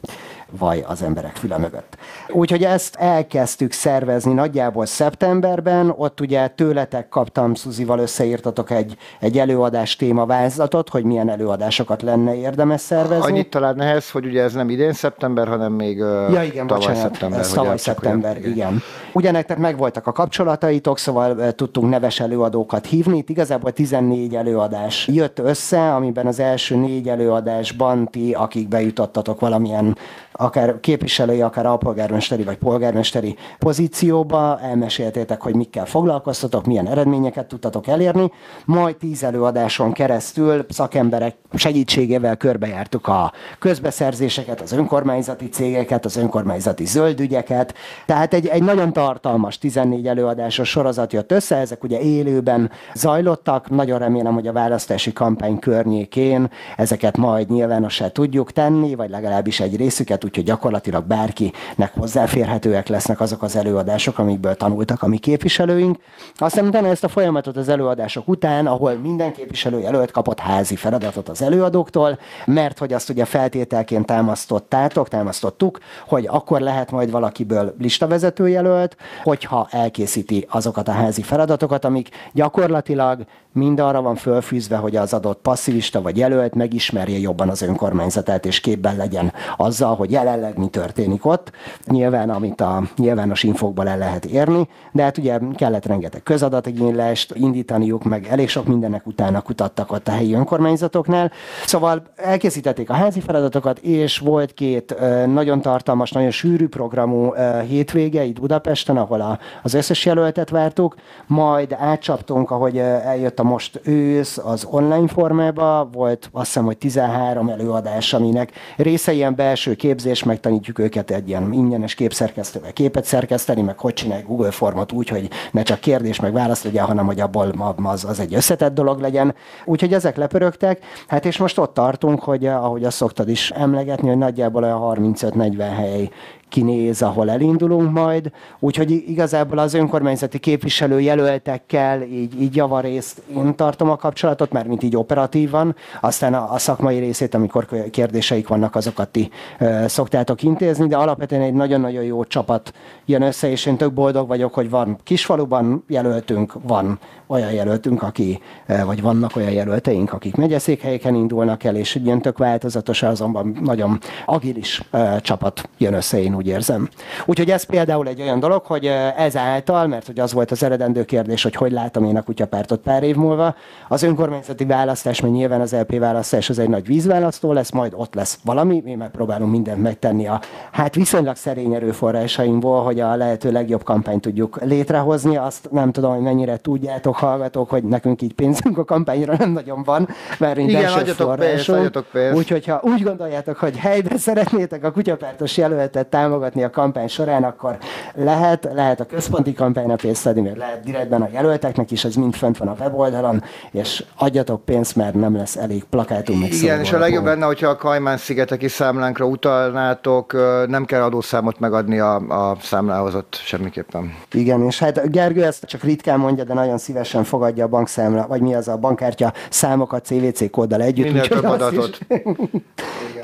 vaj az emberek füle mögött. Úgyhogy ezt elkezdtük szervezni nagyjából szeptemberben, ott ugye tőletek kaptam, Szuzival összeírtatok egy, egy előadás témavázlatot, hogy milyen előadásokat lenne érdemes szervezni. Annyit talán ehhez, hogy ugye ez nem idén szeptember, hanem még ja, igen, tavaly bocsánat, szeptember. Ez tavaly szeptember, igen. igen. Ugye nektek megvoltak a kapcsolataitok, szóval tudtunk neves előadókat hívni. Itt igazából 14 előadás jött össze, amiben az első négy előadásban ti, akik bejutottatok valamilyen akár képviselői, akár alpolgármesteri vagy polgármesteri pozícióba, elmeséltétek, hogy mikkel foglalkoztatok, milyen eredményeket tudtatok elérni, majd tíz előadáson keresztül szakemberek segítségével körbejártuk a közbeszerzéseket, az önkormányzati cégeket, az önkormányzati zöldügyeket, tehát egy, egy nagyon tartalmas 14 előadásos sorozat jött össze, ezek ugye élőben zajlottak, nagyon remélem, hogy a választási kampány környékén ezeket majd nyilvánossá tudjuk tenni, vagy legalábbis egy részüket, úgyhogy gyakorlatilag bárkinek hozzáférhetőek lesznek azok az előadások, amikből tanultak a mi képviselőink. Aztán utána ezt a folyamatot az előadások után, ahol minden képviselő jelölt kapott házi feladatot az előadóktól, mert hogy azt ugye feltételként támasztottátok, támasztottuk, hogy akkor lehet majd valakiből listavezető jelölt, hogyha elkészíti azokat a házi feladatokat, amik gyakorlatilag mind arra van fölfűzve, hogy az adott passzivista vagy jelölt megismerje jobban az önkormányzatát, és képben legyen azzal, hogy jelenleg mi történik ott. Nyilván, amit a nyilvános infokból el lehet érni, de hát ugye kellett rengeteg közadatigénylést indítaniuk, meg elég sok mindennek utána kutattak ott a helyi önkormányzatoknál. Szóval elkészítették a házi feladatokat, és volt két nagyon tartalmas, nagyon sűrű programú hétvége itt Budapesten, ahol az összes jelöltet vártuk, majd átcsaptunk, ahogy eljött a most ősz az online formába, volt azt hiszem, hogy 13 előadás, aminek része ilyen belső képzés, megtanítjuk őket egy ilyen ingyenes képszerkesztővel képet szerkeszteni, meg hogy csinálj Google formot úgy, hogy ne csak kérdés meg válasz legyen, hanem hogy abból az, az egy összetett dolog legyen. Úgyhogy ezek lepörögtek, hát és most ott tartunk, hogy ahogy azt szoktad is emlegetni, hogy nagyjából a 35-40 hely kinéz, ahol elindulunk majd. Úgyhogy igazából az önkormányzati képviselő jelöltekkel így, így javarészt én tartom a kapcsolatot, mert mint így operatívan, aztán a, a szakmai részét, amikor kérdéseik vannak, azokat ti ö, szoktátok intézni, de alapvetően egy nagyon-nagyon jó csapat jön össze, és én tök boldog vagyok, hogy van kisfaluban jelöltünk, van olyan jelöltünk, aki, vagy vannak olyan jelölteink, akik megyeszékhelyeken indulnak el, és ilyen tök változatos, azonban nagyon agilis csapat jön össze, én úgy érzem. Úgyhogy ez például egy olyan dolog, hogy ezáltal, mert hogy az volt az eredendő kérdés, hogy hogy látom én a kutyapártot pár év múlva, az önkormányzati választás, mert nyilván az LP választás az egy nagy vízválasztó lesz, majd ott lesz valami, mi megpróbálunk mindent megtenni a hát viszonylag szerény erőforrásainkból, hogy a lehető legjobb kampányt tudjuk létrehozni. Azt nem tudom, hogy mennyire tudjátok, hallgatók, hogy nekünk így pénzünk a kampányra nem nagyon van, mert Igen, adjatok pénzt, adjatok pénzt. Úgyhogy ha úgy gondoljátok, hogy helyben szeretnétek a kutyapártos jelöltet támogatni a kampány során, akkor lehet, lehet a központi kampányra pénzt adni, mert lehet direktben a jelölteknek is, ez mind fent van a weboldalon, és adjatok pénzt, mert nem lesz elég plakátunk. Meg Igen, és a legjobb lenne, hogyha a Kajmán-szigeteki számlánkra utalnátok, nem kell adószámot megadni a, a számlához ott semmiképpen. Igen, és hát Gergő ezt csak ritkán mondja, de nagyon szívesen fogadja a bankszámla, vagy mi az a bankkártya számokat CVC kóddal együtt. Minél több adatot. Igen.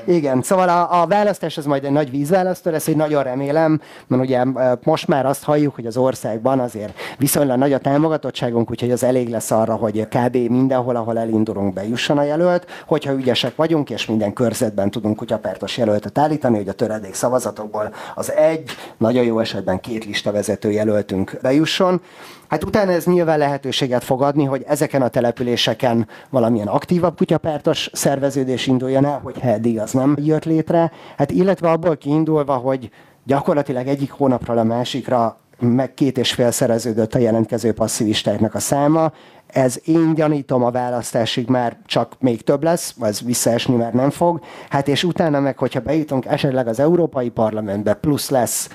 Igen, szóval a, a választás az majd egy nagy vízválasztó lesz, hogy nagyon remélem, mert ugye most már azt halljuk, hogy az országban azért viszonylag nagy a támogatottságunk, úgyhogy az elég lesz arra, hogy kb. mindenhol, ahol elindulunk, bejusson a jelölt, hogyha ügyesek vagyunk, és minden körzetben tudunk kutyapártos jelöltet állítani, hogy a töredék szavazatokból az egy, nagyon jó esetben két listavezető jelöltünk bejusson. Hát utána ez nyilván lehetőséget fog adni, hogy ezeken a településeken valamilyen aktívabb kutyapártos szerveződés induljon el, hogy eddig az nem jött létre. Hát illetve abból kiindulva, hogy gyakorlatilag egyik hónapról a másikra meg két és fél szereződött a jelentkező passzivistáknak a száma. Ez én gyanítom a választásig már csak még több lesz, ez visszaesni már nem fog. Hát és utána meg, hogyha bejutunk esetleg az Európai Parlamentbe, plusz lesz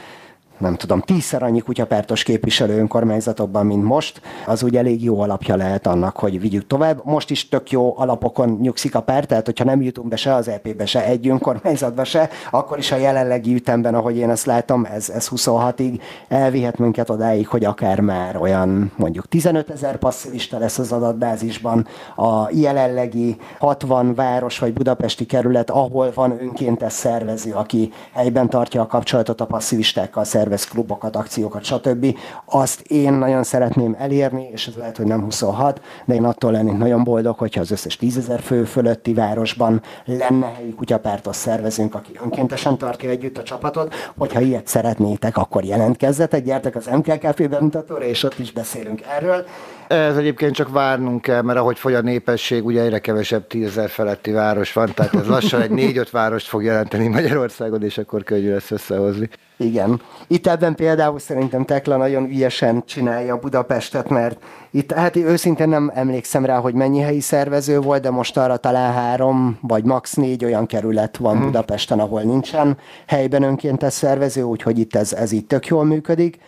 nem tudom, tízszer annyi kutyapártos képviselő önkormányzatokban, mint most, az úgy elég jó alapja lehet annak, hogy vigyük tovább. Most is tök jó alapokon nyugszik a párt, tehát hogyha nem jutunk be se az EP-be, se egy önkormányzatba se, akkor is a jelenlegi ütemben, ahogy én ezt látom, ez, ez 26-ig elvihet minket odáig, hogy akár már olyan mondjuk 15 ezer passzivista lesz az adatbázisban, a jelenlegi 60 város vagy budapesti kerület, ahol van önkéntes szervező, aki helyben tartja a kapcsolatot a passzivistákkal, szervez klubokat, akciókat, stb. Azt én nagyon szeretném elérni, és ez lehet, hogy nem 26, de én attól lennék nagyon boldog, hogyha az összes tízezer fő fölötti városban lenne helyi kutyapártos szervezünk, aki önkéntesen tartja együtt a csapatot. Hogyha ilyet szeretnétek, akkor jelentkezzetek, gyertek az MKKP bemutatóra, és ott is beszélünk erről. Ez egyébként csak várnunk kell, mert ahogy fogy a népesség, ugye egyre kevesebb tízezer feletti város van, tehát ez lassan egy négy-öt várost fog jelenteni Magyarországon, és akkor könnyű lesz összehozni. Igen. Itt ebben például szerintem Tekla nagyon ügyesen csinálja Budapestet, mert itt hát őszintén nem emlékszem rá, hogy mennyi helyi szervező volt, de most arra talán három vagy max. négy olyan kerület van uh-huh. Budapesten, ahol nincsen helyben önkéntes szervező, úgyhogy itt ez, ez így tök jól működik.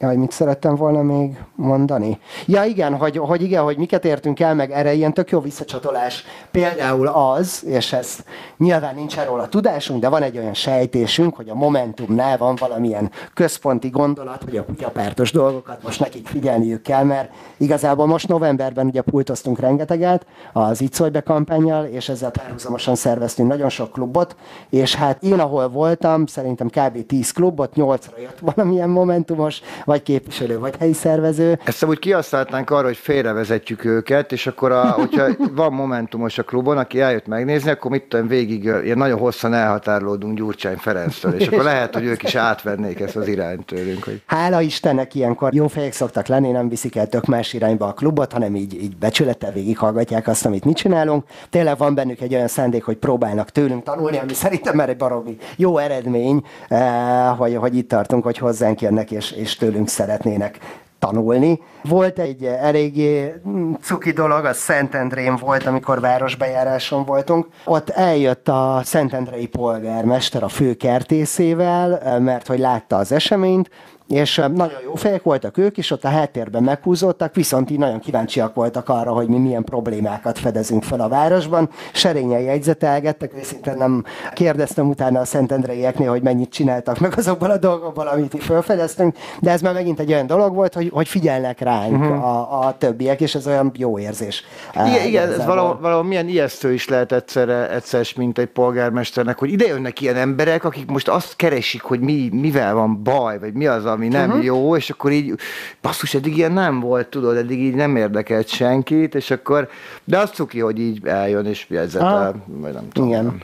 Jaj, mit szerettem volna még mondani? Ja igen, hogy, hogy igen, hogy miket értünk el, meg erre ilyen tök jó visszacsatolás. Például az, és ez nyilván nincs róla tudásunk, de van egy olyan sejtésünk, hogy a Momentumnál van valamilyen központi gondolat, hogy a kutyapártos dolgokat most nekik figyelniük kell, mert igazából most novemberben ugye pultoztunk rengeteget az Itt Szólj Be kampányjal, és ezzel párhuzamosan szerveztünk nagyon sok klubot, és hát én ahol voltam, szerintem kb. 10 klubot, 8-ra jött valamilyen Momentumos, vagy képviselő, vagy helyi szervező. Ezt úgy kihasználtnánk arra, hogy félrevezetjük őket, és akkor, a, hogyha van momentumos a klubon, aki eljött megnézni, akkor mit tudom, végig ilyen nagyon hosszan elhatárolódunk Gyurcsány Ferenctől, és akkor lehet, hogy ők is átvennék ezt az irányt tőlünk. Hogy... Hála Istennek ilyenkor jó fejek szoktak lenni, nem viszik el tök más irányba a klubot, hanem így, így becsülettel végighallgatják azt, amit mi csinálunk. Tényleg van bennük egy olyan szándék, hogy próbálnak tőlünk tanulni, ami szerintem már egy baromi jó eredmény, eh, hogy, hogy itt tartunk, hogy hozzánk jönnek, és, és tőlünk tőlünk szeretnének tanulni. Volt egy eléggé cuki dolog, a Szentendrén volt, amikor városbejáráson voltunk. Ott eljött a Szentendrei polgármester a főkertészével, mert hogy látta az eseményt, és nagyon jó fejek voltak ők is, ott a háttérben meghúzódtak, viszont így nagyon kíváncsiak voltak arra, hogy mi milyen problémákat fedezünk fel a városban. Serényen jegyzetelgettek, őszintén nem kérdeztem utána a Szentendreieknél, hogy mennyit csináltak meg azokból a dolgokból, amit itt felfedeztünk, de ez már megint egy olyan dolog volt, hogy, hogy figyelnek ránk uh-huh. a, a többiek, és ez olyan jó érzés. Igen, igen ez valahol, valahol milyen ijesztő is lehet egyszerre, egyszer, mint egy polgármesternek, hogy ide jönnek ilyen emberek, akik most azt keresik, hogy mi, mivel van baj, vagy mi az, ami nem uh-huh. jó, és akkor így, basszus, eddig ilyen nem volt, tudod, eddig így nem érdekelt senkit, és akkor, de azt cuki, hogy így eljön, és jegyzetel, vagy nem tudom. Igen.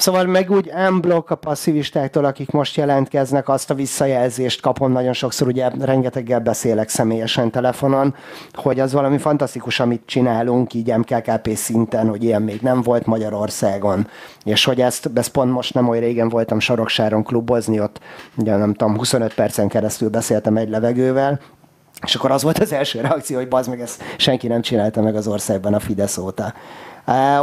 Szóval meg úgy unblock a passzivistáktól, akik most jelentkeznek, azt a visszajelzést kapom nagyon sokszor, ugye rengeteggel beszélek személyesen telefonon, hogy az valami fantasztikus, amit csinálunk így MKKP szinten, hogy ilyen még nem volt Magyarországon, és hogy ezt, ezt pont most nem olyan régen voltam Saroksáron klubozni, ott ugye nem tudom, 25 percen keresztül beszéltem egy levegővel, és akkor az volt az első reakció, hogy bazd meg, ezt senki nem csinálta meg az országban a Fidesz óta.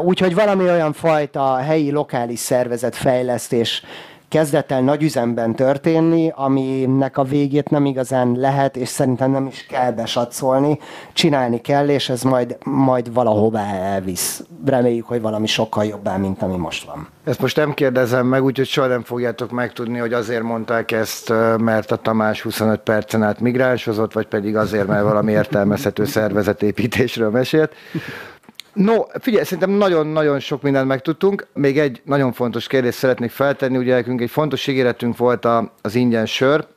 Úgyhogy valami olyan fajta helyi, lokális szervezet fejlesztés kezdett el nagy üzemben történni, aminek a végét nem igazán lehet, és szerintem nem is kell besatszolni, csinálni kell, és ez majd, majd valahová elvisz. Reméljük, hogy valami sokkal jobbá, mint ami most van. Ezt most nem kérdezem meg, úgyhogy soha nem fogjátok megtudni, hogy azért mondták ezt, mert a Tamás 25 percen át migránsozott, vagy pedig azért, mert valami értelmezhető szervezetépítésről mesélt. No, figyelj, szerintem nagyon-nagyon sok mindent megtudtunk. Még egy nagyon fontos kérdést szeretnék feltenni. Ugye nekünk egy fontos ígéretünk volt az ingyen sör,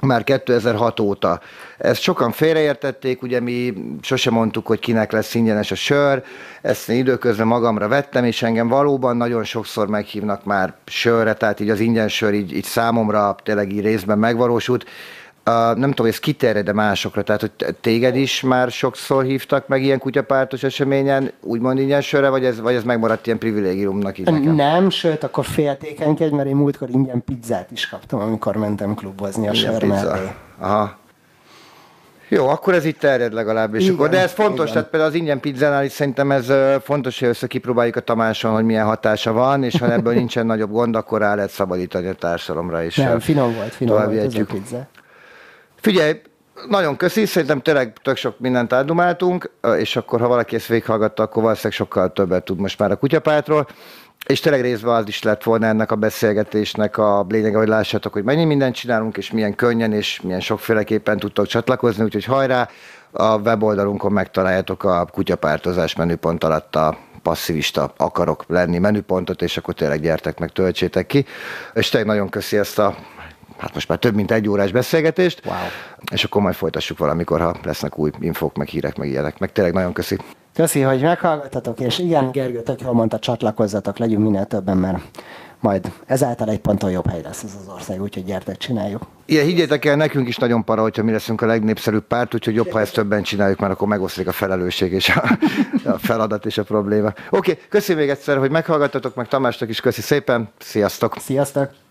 már 2006 óta. Ezt sokan félreértették, ugye mi sose mondtuk, hogy kinek lesz ingyenes a sör, ezt én időközben magamra vettem, és engem valóban nagyon sokszor meghívnak már sörre, tehát így az ingyen sör így, így számomra tényleg így részben megvalósult. Uh, nem tudom, ez kiterjed másokra, tehát hogy téged is már sokszor hívtak meg ilyen kutyapártos eseményen, úgymond ingyen sörre, vagy ez, vagy ez megmaradt ilyen privilégiumnak így nekem? Nem, sőt, akkor féltékenykedj, mert én múltkor ingyen pizzát is kaptam, amikor mentem klubozni a sör mellé. Aha. Jó, akkor ez itt terjed legalábbis. Igen, akkor, de ez fontos, igen. tehát például az ingyen pizzánál is szerintem ez fontos, hogy össze kipróbáljuk a Tamáson, hogy milyen hatása van, és ha ebből nincsen nagyobb gond, akkor rá lehet szabadítani a társadalomra is. Nem, finom volt, finom volt ez a pizza. Figyelj, nagyon köszi, szerintem tényleg tök sok mindent átdumáltunk, és akkor ha valaki ezt végighallgatta, akkor valószínűleg sokkal többet tud most már a kutyapártról. És tényleg részben az is lett volna ennek a beszélgetésnek a lényege, hogy lássátok, hogy mennyi mindent csinálunk, és milyen könnyen, és milyen sokféleképpen tudtok csatlakozni, úgyhogy hajrá, a weboldalunkon megtaláljátok a kutyapártozás menüpont alatt a passzivista akarok lenni menüpontot, és akkor tényleg gyertek meg, töltsétek ki. És tényleg nagyon köszi ezt a hát most már több mint egy órás beszélgetést, wow. és akkor majd folytassuk valamikor, ha lesznek új infók, meg hírek, meg ilyenek. Meg tényleg nagyon köszi. Köszi, hogy meghallgattatok, és igen, Gergő, tök jól mondta, csatlakozzatok, legyünk minél többen, mert majd ezáltal egy ponton jobb hely lesz ez az ország, úgyhogy gyertek, csináljuk. Igen, higgyétek el, nekünk is nagyon para, hogyha mi leszünk a legnépszerűbb párt, úgyhogy jobb, ha ezt többen csináljuk, mert akkor megoszlik a felelősség és a, a feladat és a probléma. Oké, okay, köszi még egyszer, hogy meghallgattatok, meg Tamásnak is köszi szépen, sziasztok! Sziasztok!